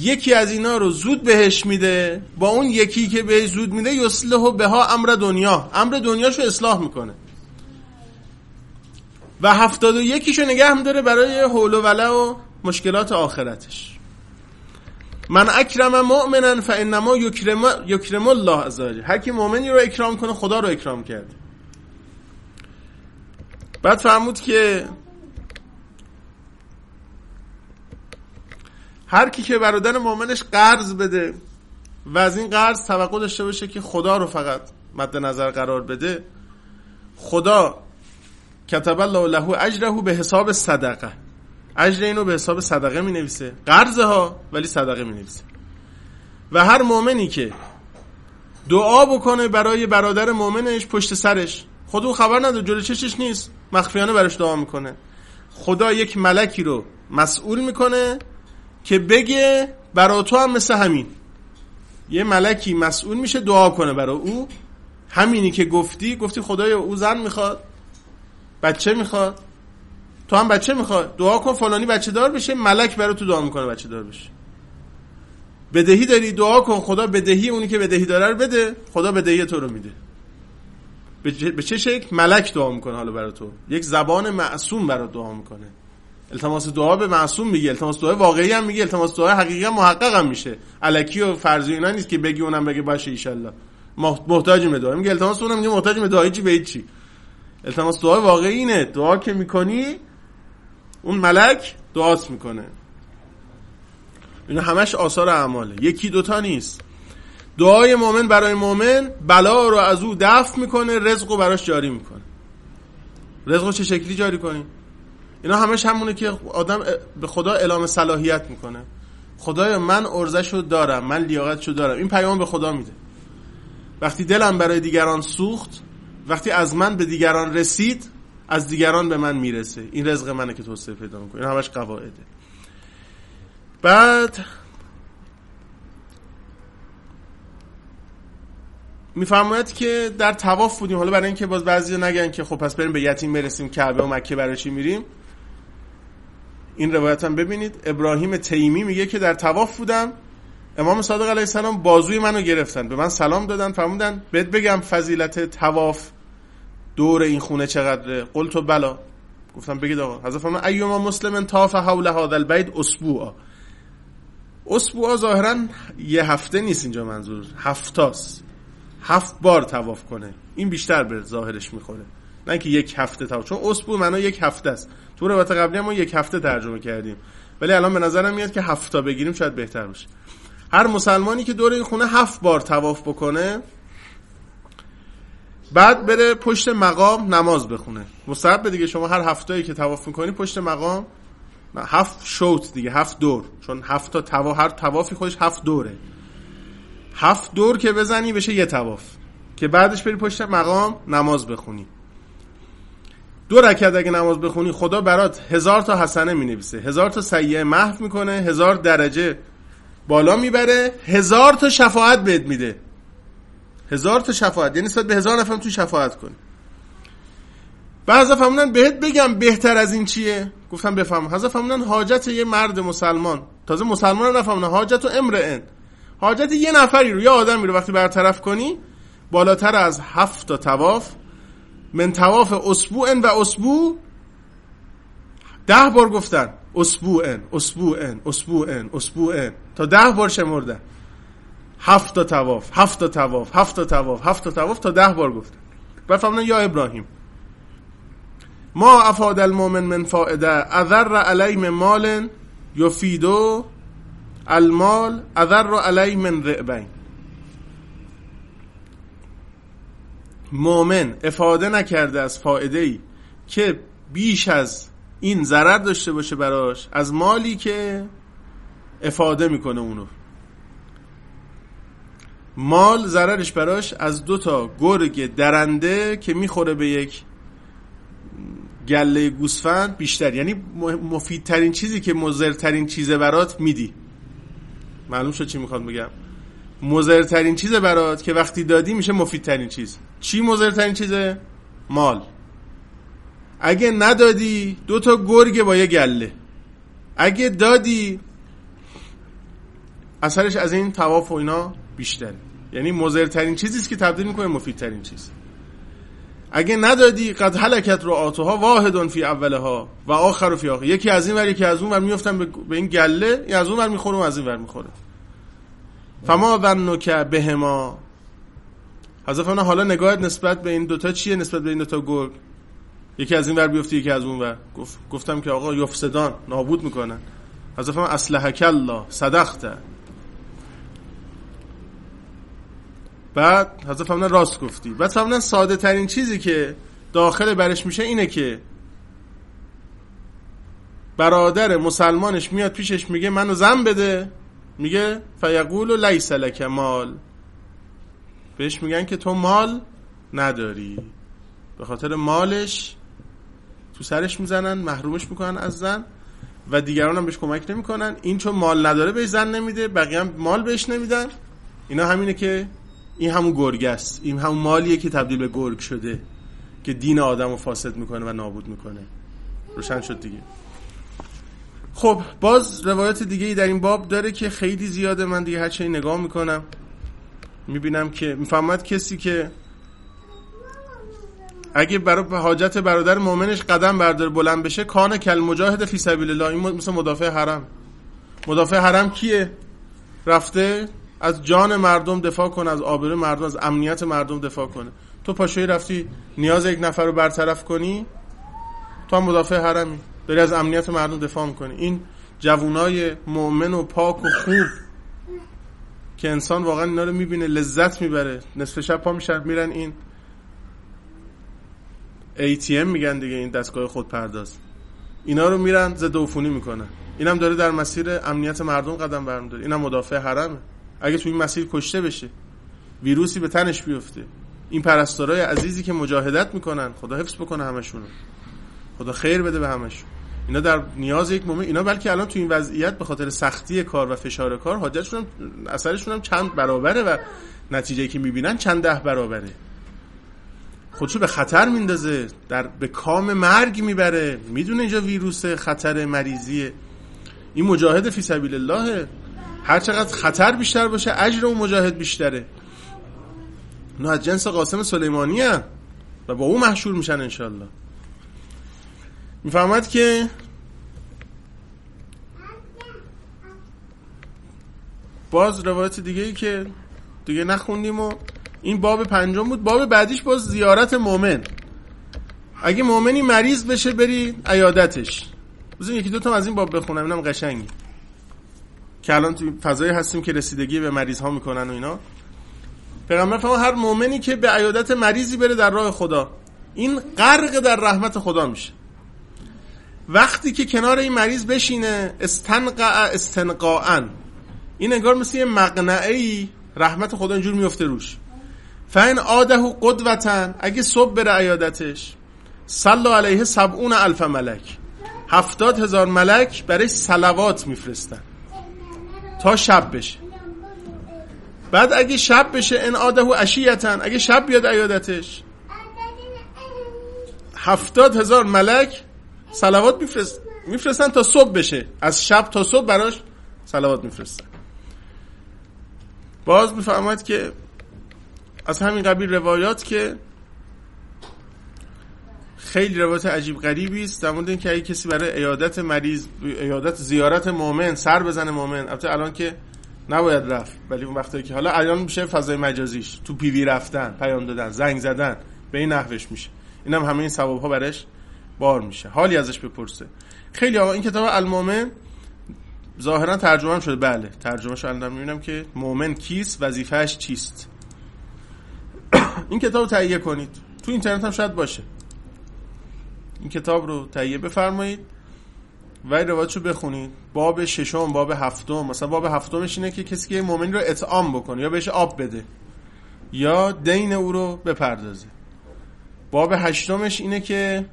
یکی از اینا رو زود بهش میده با اون یکی که بهش زود میده یصلح بها امر دنیا. امر دنیاشو اصلاح می‌کنه. و هفتاد و یکیشو نگه میداره برای حول و وله و مشکلات آخرتش. من اکرم مؤمنا فانما یکرم یکرم الله عز وجل هر کی مؤمنی رو اکرام کنه خدا رو اکرام کرده. بعد فرمود که هر کی که برادر مؤمنش قرض بده و از این قرض توقع داشته باشه که خدا رو فقط مد نظر قرار بده خدا کتب الله له اجره به حساب صدقه اجر اینو به حساب صدقه می نویسه قرضه ها ولی صدقه می نویسه و هر مؤمنی که دعا بکنه برای برادر مؤمنش پشت سرش. خود او خبر نداره جلو چشش نیست. مخفیانه براش دعا می‌کنه. خدا یک ملکی رو مسئول می‌کنه که بگه برا تو هم مثل همین. یه ملکی مسئول میشه دعا کنه برای او. همینی که گفتی گفتی خدای او زن می‌خواد. بچه می‌خواد؟ تو هم بچه می‌خواد؟ دعا کن فلانی بچه دار بشه ملک برای تو دعا می‌کنه بچه دار بشه. بدهی داری دعا کن خدا بدهی اونی که بدهی داره رو بده خدا بدهی تو رو میده. به چه شکل؟ ملک دعا می‌کنه حالا برای تو. یک زبان معصوم برای دعا می‌کنه. التماس دعا به معصوم میگه التماس دعا واقعی هم میگه التماس دعا حقیقی هم محقق هم میشه. الکی و فرضی اینا نیست که بگی اونم بگه باشه ان محتاج به دعا. میگه التماس اونم میگه محتاج به چی به چی التماس دعا واقعی اینه. دعا که می‌کنی اون ملک دعاست می‌کنه. اینا همش آثار اعماله. یکی دوتا نیست. دعای مؤمن برای مؤمن بلا رو از او دفع می‌کنه رزق رو براش جاری می‌کنه. رزق رو چه شکلی جاری کنی اینا همش همونه که آدم به خدا اعلام صلاحیت می‌کنه. خدایا من ارزشو دارم من لیاقتشو دارم. این پیام به خدا میده. وقتی دلم برای دیگران سوخت وقتی از من به دیگران رسید از دیگران به من می‌رسه. این رزق منه که توسعه پیدا می‌کنه. این همش قواعده. بعد میفرماید که در تواف بودیم. حالا برای اینکه باز بعضی نگن که خب پس بریم به یتیم برسیم کعبه و مکه برای چی میریم؟ این روایت هم ببینید. ابراهیم تیمی میگه که در تواف بودم. امام صادق علیه السلام بازوی منو گرفتن. به من سلام دادن فرمودن بهت بگم فضیلت تواف دور این خونه چقدره. قلت و بلا. گفتم بگید آقا. حضرت فرمان ایوما مسلم تاف حول هذا البيت اسبوعا. اسبوعا ظاهرا یه هفته نیست اینجا منظور. هفتاست. هفت بار تواف کنه. این بیشتر به ظاهرش می‌خوره. نه که یک هفته تواف چون اسبوع معنا یک هفته است تو روایت قبلی ما یک هفته ترجمه کردیم. ولی الان به نظرم میاد که هفته بگیریم شاید بهتر باشه. هر مسلمانی که دور این خونه هفت بار تواف بکنه بعد بره پشت مقام نماز بخونه. مستحب دیگه شما هر هفته‌ای که تواف می‌کنی پشت مقام هفت شوت دیگه هفت دور. چون هفت تا توا هر توافی خودش هفت دوره. هفت دور که بزنی بشه یه تواف که بعدش بری پشت مقام نماز بخونی. دو رکعت اگه نماز بخونی خدا برات هزار تا حسنه می نویسه هزار تا سیعه محو می‌کنه هزار درجه بالا می‌بره. هزار تا شفاعت بهت میده. هزار تا شفاعت. یعنی نسبت به هزار نفرم تو شفاعت کنی. بعضا فهمونن بهت بگم بهتر از این چیه. گفتم بفهم. حضرت فهمونن حاجت یه مرد مسلمان. تازه مسلمان نفهمونن حاجت و امرئن حاجت یه نفری رو یه آدمی رو وقتی برطرف کنی بالاتر از هفت تا تواف من تواف اسبوعن و اسبوع ده بار گفتن. اسبوعن اسبوعن اسبوعن اسبوعن. تا ده بار شمردن هفت تا تواف هفت تا تواف هفت تا تواف هفت تا تواف تا ده بار گفتن فهمنا یا ابراهیم. ما افاد المؤمن من فائده اذر علی من مال یفیدو المال اذر علی من رعبین. مؤمن افاده نکرده از فائده ای که بیش از این ضرر داشته باشه براش از مالی که افاده می‌کنه اونو. مال ضررش براش از دو تا گرگ درنده که می‌خوره به یک گله گوسفند بیشتر. یعنی مفیدترین چیزی که مزرترین چیزه برات میدی. معلوم شد چی می‌خواد بگم؟ مزرترین چیزه برات که وقتی دادی میشه مفیدترین چیز. چی مزرترین چیزه؟ مال. اگه ندادی دو تا گرگ با یه گله. اگه دادی اثرش از این تواف و اینا بیشتره. یعنی مزرترین چیزیست که تبدیل می‌کنه مفیدترین چیز. اگه ندادی قد حلکت رو آتوها واحدون فی اولها و آخر و فی آخر. یکی از این ور یکی از اون ور میفتن به این گله یا از اون ور می‌خوره از این ور می‌خوره. فما ظنک بهما. حضرت حالا نگاهت نسبت به این دوتا چیه؟ نسبت به این دوتا گرگ. یکی از این ور بیفته یکی از اون ور. گفت گفتم که آقا یفسدان نابود می‌کنن. حضرت فرمان اسلحک الله صدقت. بعد حضرت فرمان راست گفتی. بعد فرمان ساده ترین چیزی که داخل برش میشه اینه که برادر مسلمانش میاد پیشش میگه منو زن بده. میگه فیقول و لیس لک مال. بهش میگن که تو مال نداری. به خاطر مالش تو سرش می‌زنن محرومش می‌کنن از زن و دیگران هم بهش کمک نمی‌کنن. این چون مال نداره بهش زن نمیده بقیه هم مال بهش نمیدن. اینا همینه که این همون گرگ است. این همون مالیه که تبدیل به گرگ شده که دین آدم رو فاسد می‌کنه و نابود می‌کنه. روشن شد دیگه. خب باز روایت دیگه ای در این باب داره که خیلی زیاده. من دیگه هرچه نگاه می‌کنم می‌بینم که می‌فهمد کسی که اگه برای حاجت برادر مؤمنش قدم برداره بلند بشه کان کل مجاهد فی سبیل الله این مثل مدافع حرم. مدافع حرم کیه؟ رفته از جان مردم دفاع کنه از آبرو مردم از امنیت مردم دفاع کنه. تو پاشوی رفتی نیاز یک نفر رو برطرف کنی تو هم مدافع حرمی. داری از امنیت مردم دفاع می‌کنی. این جوونای مؤمن و پاک و خوب که انسان واقعا اینا رو می‌بینه لذت می‌بره. نصف شب پا میشن میرن این ATM میگن دیگه این دستگاه خود پرداز اینا رو میرن ضد عفونی می‌کنن. اینم داره در مسیر امنیت مردم قدم برمیداره. اینم مدافع حرمه. اگه تو این مسیر کشته بشه ویروسی به تنش بیفته. این پرستارای عزیزی که مجاهدت می‌کنن خدا حفظ بکنه همشونو. خدا خیر بده به همشون. اینا در نیاز یک مومن اینا بلکه الان تو این وضعیت به خاطر سختی کار و فشار کار حاجتشون هم اثرشون هم چند برابره و نتیجه که می‌بینن چند ده برابره. خودشو به خطر میندازه در به کام مرگ می‌بره. می‌دونه اینجا ویروس خطر مریضیه. این مجاهد فی سبیل الله. هر چقدر خطر بیشتر باشه اجر اون مجاهد بیشتره. نه از جنس قاسم سلیمانی و با او محشور میشن انشالله می‌فهمد که باز روایت دیگه ای که دیگه نخوندیم و این باب پنجم بود. باب بعدیش باز زیارت مؤمن اگه مؤمنی مریض بشه بری عیادتش. بزن یکی دوتا از این باب بخونم. اینم قشنگی که الان تو فضایی هستیم که رسیدگی به مریض ها می‌کنن و اینا. پیغمبر فرمان هر مؤمنی که به عیادت مریضی بره در راه خدا. این غرق در رحمت خدا میشه. وقتی که کنار این مریض بشینه استنقع استنقاعا. این انگار مثل یه مقنعه رحمت خدا اینجور میفته روش. فین آده قدوتن اگه صبح بره عیادتش صلا علیه سبعون الف ملک. هفتاد هزار ملک برای سلوات میفرستن. تا شب بشه. بعد اگه شب بشه ان آده و عشیتن اگه شب بیاد عیادتش هفتاد هزار ملک سلوات میفرست میفرستن تا صبح بشه. از شب تا صبح براش سلوات میفرستن. باز می‌فهمد که از همین قبیل روایات که خیلی روایت عجیب غریبی است در مورد اینکه اگه کسی برای ایادت مریض ایادت زیارت مؤمن سر بزنه مؤمن البته الان که نباید رفت ولی اون وقتی که حالا الان میشه فضای مجازیش تو پیوی رفتن پیام دادن زنگ زدن به این نحوش میشه. اینم همه این ثواب ها برش بار میشه. حالی ازش بپرسه. خیلی آقا این کتاب المؤمن ظاهرا ترجمه شده. بله ترجمه شو الان می‌بینم که مؤمن کیست وظیفهش چیست؟ این کتاب رو تهیه کنید. تو اینترنت هم شاید باشه. این کتاب رو تهیه بفرمایید و روایتشو بخونید. باب ششم باب هفتم. مثلا باب هفتمش اینه که کسی که مؤمن رو اطعام بکنه یا بهش آب بده یا دین او رو بپردازه. باب هشتمش اینه که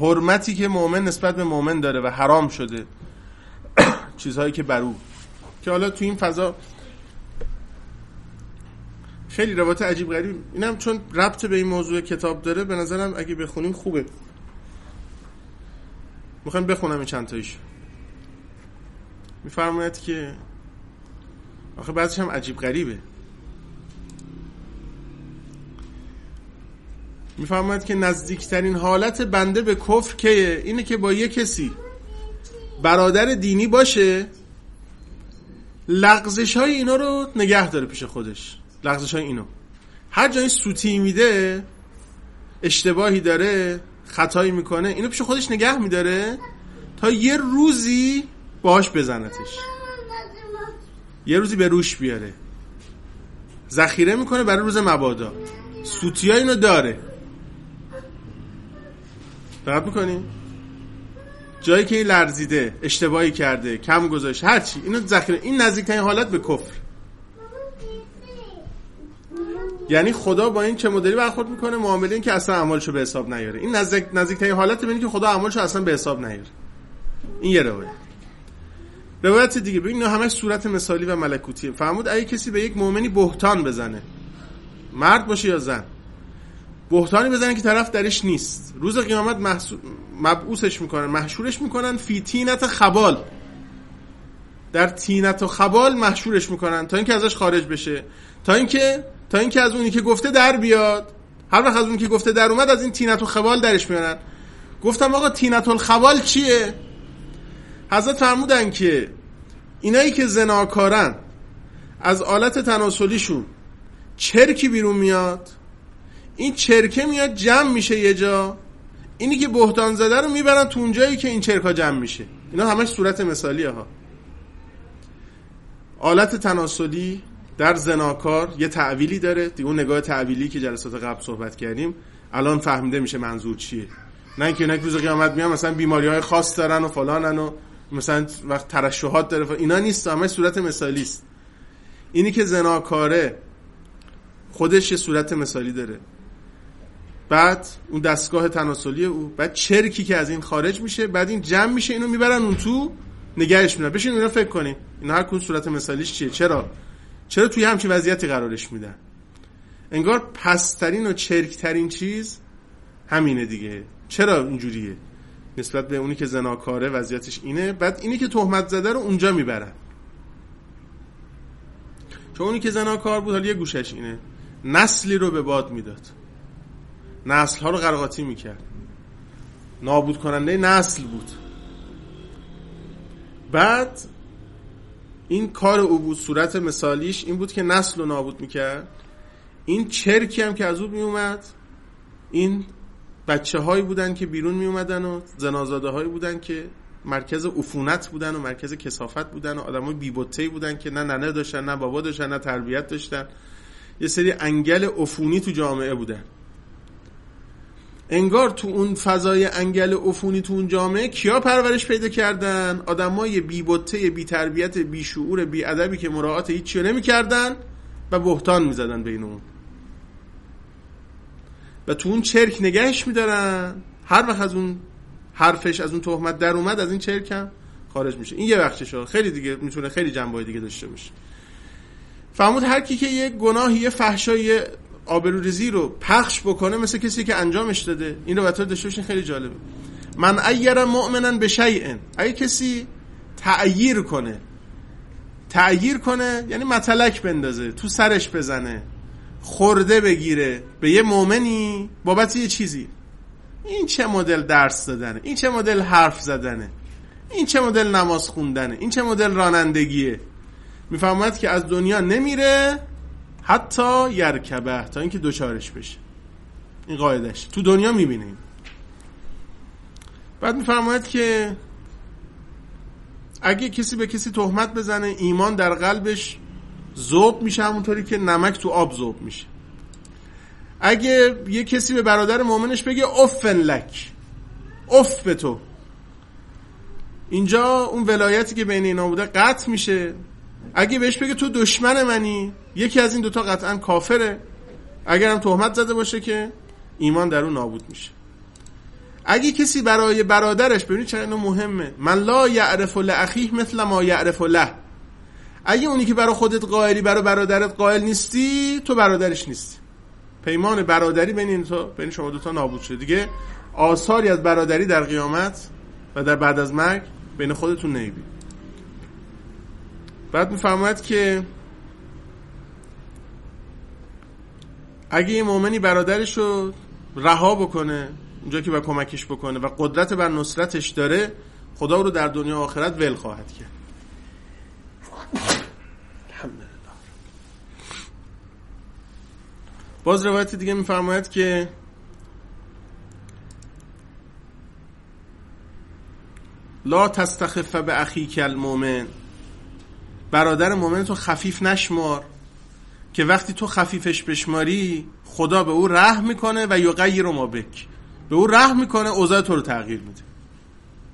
حرمتی که مؤمن نسبت به مؤمن داره و حرام شده چیزهایی که بر او. که حالا تو این فضا خیلی روایت عجیب غریب. اینم چون ربط به این موضوع کتاب داره به نظرم اگه بخونیم خوبه. می‌خوایم بخونم این چند تایش میفرماید که آخه بعضش هم عجیب غریبه. میفرماید که نزدیکترین حالت بنده به کفر که اینه که با یه کسی برادر دینی باشه لغزش های اینا رو نگه داره پیش خودش. لغزش های اینو. هر جایی سوتی میده اشتباهی داره خطایی می‌کنه اینو پیش خودش نگه میداره تا یه روزی باش بزنتش. یه روزی به روش بیاره. ذخیره می‌کنه برای روز مبادا. سوتی اینو داره. دقت می‌کنی؟ جایی که این لرزیده اشتباهی کرده کم گذاشت هرچی. اینو ذخیره این نزدیکترین حالت به کفر. یعنی خدا با این چه مدلی برخورد می‌کنه معامله این که اصلا اعمالشو به حساب نیاره. این نزدیک نزدیکترین حالت ببینید که خدا اعمالشو اصلا به حساب نیاره. این یه روایت. روایت دیگه. ببین همه صورت مثالی و ملکوتیه. فرمود اگه کسی به یک مؤمنی بهتان بزنه مرد باشه یا زن بهتانی بزنن که طرف درش نیست. روز قیامت محسو... مبعوثش می‌کنن محشورش می‌کنن فی تینت خبال. در تینت و خبال محشورش می‌کنن تا اینکه ازش خارج بشه. تا اینکه تا اینکه از اونی که گفته در بیاد. هر وقت از اونی که گفته در اومد از این تینت و خبال درش میارن. گفتم آقا تینت الخبال چیه؟ حضرت فرمودن که اینایی که زناکارن از آلت تناسلیشون چرکی بیرون میاد. این چرکه میاد جمع میشه یه جا. اینی که بهتان زده رو می‌برن تو اونجایی که این چرکا جمع میشه. اینا همش صورت مثالیه ها. آلت تناسلی در زناکار یه تعویلی داره. دیگه اون نگاه تعویلی که جلسات قبل صحبت کردیم الان فهمیده میشه منظور چیه. نه اینکه اینا روز قیامت میان مثلا بیماری های خاص دارن و فلانن و مثلا وقت ترشحات داره. اینا نیست همه صورت مثالی است. اینی که زناکاره خودش یه صورت مثالی داره. بعد اون دستگاه تناسلی او بعد چرکی که از این خارج میشه بعد این جمع میشه اینو می‌برن اون تو نگهش میدن بشین اینا فکر کنین. این هر کدوم صورت مثالیش چیه؟ چرا؟ چرا توی همچین وضعیتی قرارش میدن؟ انگار پسترین و چرکترین چیز همینه دیگه. چرا اینجوریه؟ نسبت به اونی که زناکاره وضعیتش اینه. بعد اینی که تهمت زده رو اونجا می‌برن. چون اونی که زناکار بود حالا یه گوشش اینه. نسلی رو به باد می‌داد. نسل ها رو قرقاتی می‌کرد. نابود کننده نسل بود. بعد این کار او بود صورت مثالیش این بود که نسل رو نابود می‌کرد. این چرکی هم که از او میومد این بچه هایی بودن که بیرون می اومدن و زنازاده هایی بودن که مرکز عفونت بودن و مرکز کثافت بودن و آدم های بی‌بوته بودن که نه ننه داشتن نه بابا داشتن نه تربیت داشتن. یه سری انگل عفونی تو جامعه بودن. انگار تو اون فضای انگل عفونی تو اون جامعه کیا پرورش پیدا کردن؟ آدمای بی بوته بی تربیت بی شعور بی ادبی که مراعات هیچی نمی‌کردن و بهتان می‌زدن بین اون. و تو اون چرک نگهش میدارن. هر وقت از اون حرفش از اون تهمت در اومد از این چرک هم خارج میشه. این یه بخشش خیلی دیگه می‌تونه خیلی جنبه دیگه داشته باشه. فرمود هر کی که یه گناهی یه فحشای آبروریزی رو پخش بکنه مثل کسی که انجامش داده. این رو بطور داشته خیلی جالبه. من ایر مؤمنن به شیئن اگه کسی تعییر کنه تعییر کنه یعنی متلک بندازه تو سرش بزنه خورده بگیره به یه مؤمنی بابت یه چیزی. این چه مدل درس دادنه؟ این چه مدل حرف زدنه؟ این چه مدل نماز خوندنه؟ این چه مدل رانندگیه؟ می‌فهمد که از دنیا نمیره حتی یرکبه تا اینکه دوچارش بشه. این قاعدش تو دنیا می‌بینیم. بعد میفرماید که اگه کسی به کسی تهمت بزنه ایمان در قلبش زوب میشه همونطوری که نمک تو آب زوب میشه. اگه یه کسی به برادر مؤمنش بگه افن لک. اف به تو. اینجا اون ولایتی که بین اینا بوده قطع میشه. اگه بهش بگه تو دشمن منی یکی از این دوتا قطعا کافره. اگرم تهمت زده باشه که ایمان در اون نابود میشه. اگه کسی برای برادرش ببینید چقدر مهمه. من لا یعرف لاخیه مثل ما یعرف له. اگه اونی که برای خودت قائلی برای برادرت قائل نیستی تو برادرش نیستی. پیمان برادری بین این تو بین شما دوتا نابود شده. دیگه آثاری از برادری در قیامت و در بعد از مرگ بین خودتون نیبید بعد میفرماید که اگه یه مؤمنی برادرش رو رها بکنه اونجا که با کمکش بکنه و قدرت بر نصرتش داره خدا رو در دنیا آخرت ول خواهد کرد. باز روایت دیگه میفرماید که لا تستخف به اخیک المؤمن. برادر مؤمن تو خفیف نشمار که وقتی تو خفیفش بشماری خدا به او رحم می‌کنه و یغیر ما بک. به او رحم می‌کنه اوضاع تو رو تغییر میده.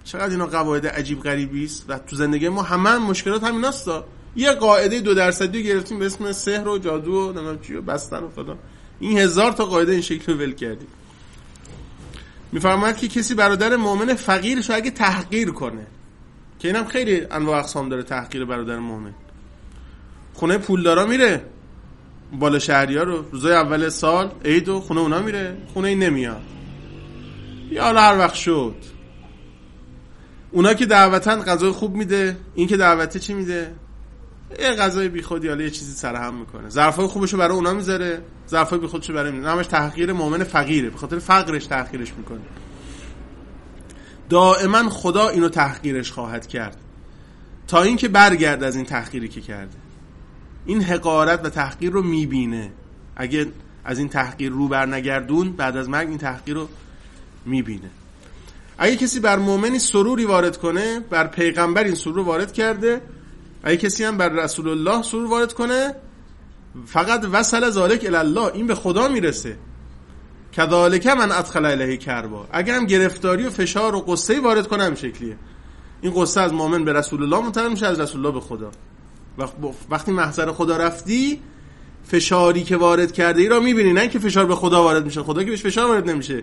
چقدر اینا قواعد عجیب غریبی است و تو زندگی ما همه مشکلات همین هستا یه قاعده دو درصدی گرفتیم به اسم سحر و جادو و نمی‌دونم چی و بستن و فلان. این هزار تا قاعده این شکل ول کردیم. میفرماید که کسی برادر مؤمن فقیرش اگه تحقیر کنه که اینم خیلی انواع اقسام داره تحقیر برادر مؤمن. خونه پولدارا میره بالا شهری ها رو. روزای اول سال عید و خونه اونا میره خونه این نمیاد. یا هر وقت شد. اونا که دعوتن غذای خوب میده این که دعوته چی میده؟ یه غذای بیخودی حالا یه چیزی سرهم می‌کنه. ظرفای خوبشو برای اونا می‌ذاره ظرفای بیخودشو برای می‌ذاره همش تحقیر مؤمن فقیره به خاطر فقرش تحقیرش می‌کنه. دائما خدا اینو تحقیرش خواهد کرد. تا اینکه برگرد از این تحقیری که کرده. این حقارت و تحقیر رو می‌بینه. اگه از این تحقیر رو بر نگردون بعد از مرگ این تحقیر رو می‌بینه. اگه کسی بر مؤمنی سروری وارد کنه بر پیغمبر این سرور وارد کرده اگه کسی هم بر رسول الله سرور وارد کنه فقط وصل ذالک الله این به خدا می‌رسه. کذالک من ادخل الیه کربا. اگر هم گرفتاری و فشار و قصه وارد کنه هم شکلیه. این قصه از مؤمن به رسول الله منتقل میشه از رسول الله به خدا. وقتی محضر خدا رفتی فشاری که وارد کرده ای را می‌بینی نه که فشار به خدا وارد میشه خدا که بهش فشار وارد نمیشه.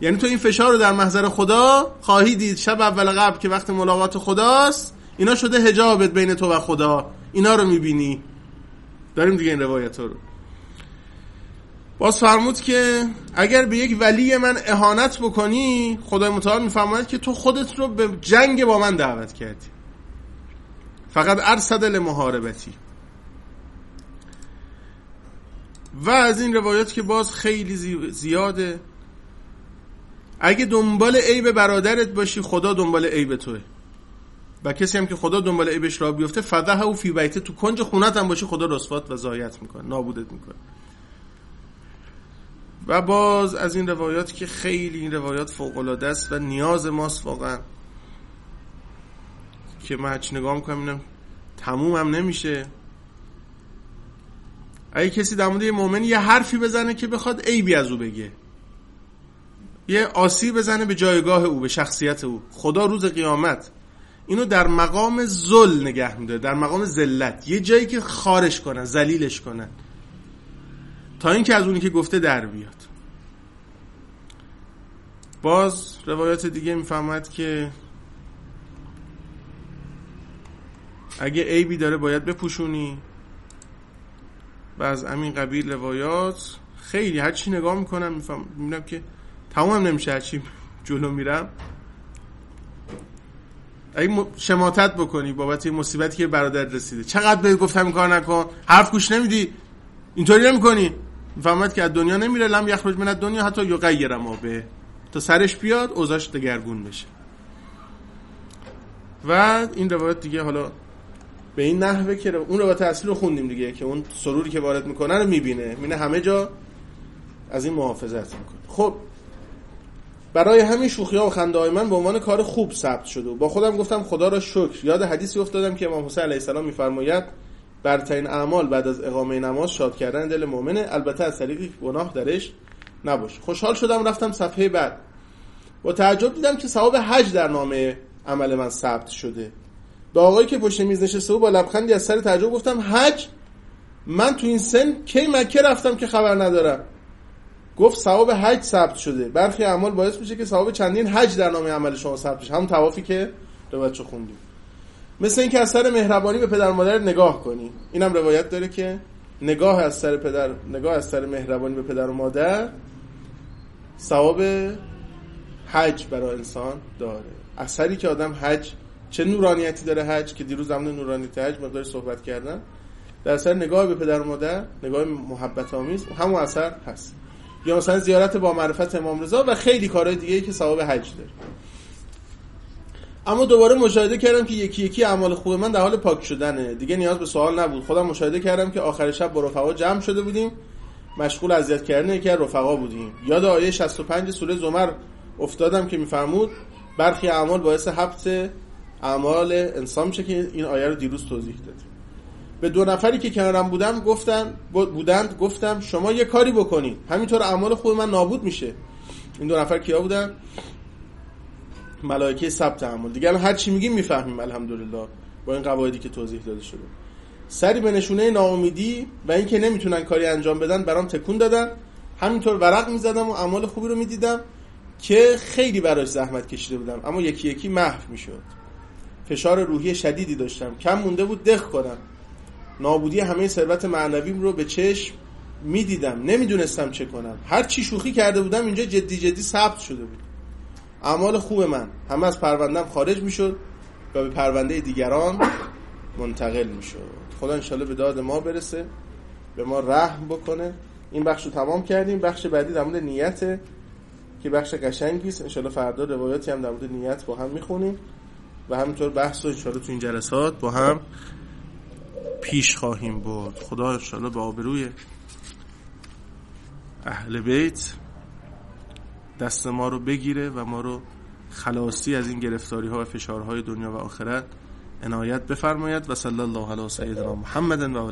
یعنی تو این فشار رو در محضر خدا خواهی دید. شب اول قبل که وقت ملاقات خداست اینا شده هجابت بین تو و خدا. اینا رو می‌بینی. داریم دیگه این روایت رو. باز فرمود که اگر به یک ولی من اهانت بکنی خدای متعال میفرماید که تو خودت رو به جنگ با من دعوت کردی. فقط ارسد لمحاربتی. و از این روایات که باز خیلی زیاده اگه دنبال عیب برادرت باشی خدا دنبال عیب توه. و کسی هم که خدا دنبال عیبش را بیفته فضح او فی بیته تو کنج خونت هم باشی خدا رسوات و زایت می‌کنه نابودت می‌کنه. و باز از این روایات که خیلی این روایات فوق العاده است و نیاز ماست واقعا. که من هرچی نگاه می‌کنم اینم تموم هم نمیشه. اگه کسی در مورد یه مؤمن یه حرفی بزنه که بخواد عیبی از او بگه. یه آسی بزنه به جایگاه او به شخصیت او. خدا روز قیامت اینو در مقام زل نگه میده در مقام ذلت. یه جایی که خارش کنن ذلیلش کنن. تا اینکه از اونی که گفته در بیاد. باز روایات دیگه می‌فهمد که اگه عیبی داره باید بپوشونی. و از همین قبیل روایات خیلی هرچی نگاه می‌کنم می‌بینم که تمام نمیشه هرچی جلو میرم. اگه شماتت بکنی بابت مصیبتی که برادر رسیده. چقدر بهت گفتم این کار نکن؟ حرف گوش نمیدی. اینطوری نمی‌کنی. می‌فهمد که از دنیا نمیره لم یخرج من دنیا حتی یغیر ما به. تا سرش بیاد اوضاعش دگرگون بشه. و این روایت دیگه حالا به این نحوه که اون روایت اصلی رو خوندیم دیگه که اون سروری که وارد می‌کنه رو می‌بینه. می‌بینه همه جا از این محافظت می‌کنه. خب برای همین شوخی ها و خنده های من به عنوان کار خوب ثبت شده با خودم گفتم خدا را شکر. یاد حدیثی افتادم که امام حسین علیه السلام میفرماید برترین اعمال بعد از اقامه نماز شاد کردن دل مؤمنه. البته از طریقی گناه درش نباشه خوشحال شدم رفتم صفحه بعد. با تعجب دیدم که ثواب حج در نامه عمل من ثبت شده. به آقایی که پشت میز نشسته و با لبخندی از سر تعجب گفتم حج؟ من تو این سن کی مکه رفتم که خبر ندارم؟ گفت ثواب حج ثبت شده. برخی اعمال باعث میشه که ثواب چندین حج در نامه عمل شما ثبت بشه همون طوافی که چه خوندیم. مثل اینکه از سر مهربانی به پدر مادر نگاه کنی. اینم روایت داره که نگاه از سر پدر نگاه از سر مهربانی به پدر و مادر ثواب حج برای انسان داره. اثری که آدم حج چه نورانیتی داره حج که دیروز زمان نورانیت حج مقدار صحبت کردن در اثر نگاه به پدر و مادر نگاه محبت آمیز همون اثر هست. یا مثلا زیارت با معرفت امام رضا و خیلی کارهای دیگه که ثواب حج داره. اما دوباره مشاهده کردم که یکی یکی اعمال خوب من در حال پاک شدنه. دیگه نیاز به سوال نبود. خودم مشاهده کردم که آخر شب با رفقا جمع شده بودیم. مشغول اذیت کردن یکی از رفقا بودیم. یاد آیه 65 سوره زمر افتادم که میفرمود برخی اعمال باعث حبط اعمال انسان میشه که این آیه رو دیروز توضیح دادیم به دو نفری که کنارم بودم گفتن بودند گفتم شما یه کاری بکنید. همینطور اعمال خوب من نابود میشه. این دو نفر کیا بودن؟ ملائکه ثبت اعمال دیگه هر چی میگیم می‌فهمیم الحمدلله. با این قواعدی که توضیح داده شده. سری به نشونه ناامیدی و اینکه نمی‌تونن کاری انجام بدن برام تکون دادن. همینطور ورق می‌زدم و اعمال خوبی رو می‌دیدم که خیلی براش زحمت کشیده بودم. اما یکی یکی محو می‌شد. فشار روحی شدیدی داشتم. کم مونده بود دق کنم. نابودی همه ثروت معنویم رو به چشم می‌دیدم. نمی‌دونستم چه کنم. هر چی شوخی کرده بودم اینجا جدی جدی ثبت شده بود. اعمال خوب من. همه از پروندم خارج می‌شد و به پرونده دیگران منتقل می‌شد. خدا انشالله به داد ما برسه به ما رحم بکنه. این بخش رو تمام کردیم. بخش بعدی در مورد نیته که بخش قشنگی است. انشالله فردا روایاتی هم در مورد نیت با هم می‌خونیم. و همینطور بحث رو انشالله تو این جلسات با هم پیش خواهیم برد. خدا انشالله به آبروی اهل بیت دست ما رو بگیره و ما رو خلاصی از این گرفتاری ها و فشارهای دنیا و آخرت عنایت بفرماید و صلی الله علی سیدنا محمد و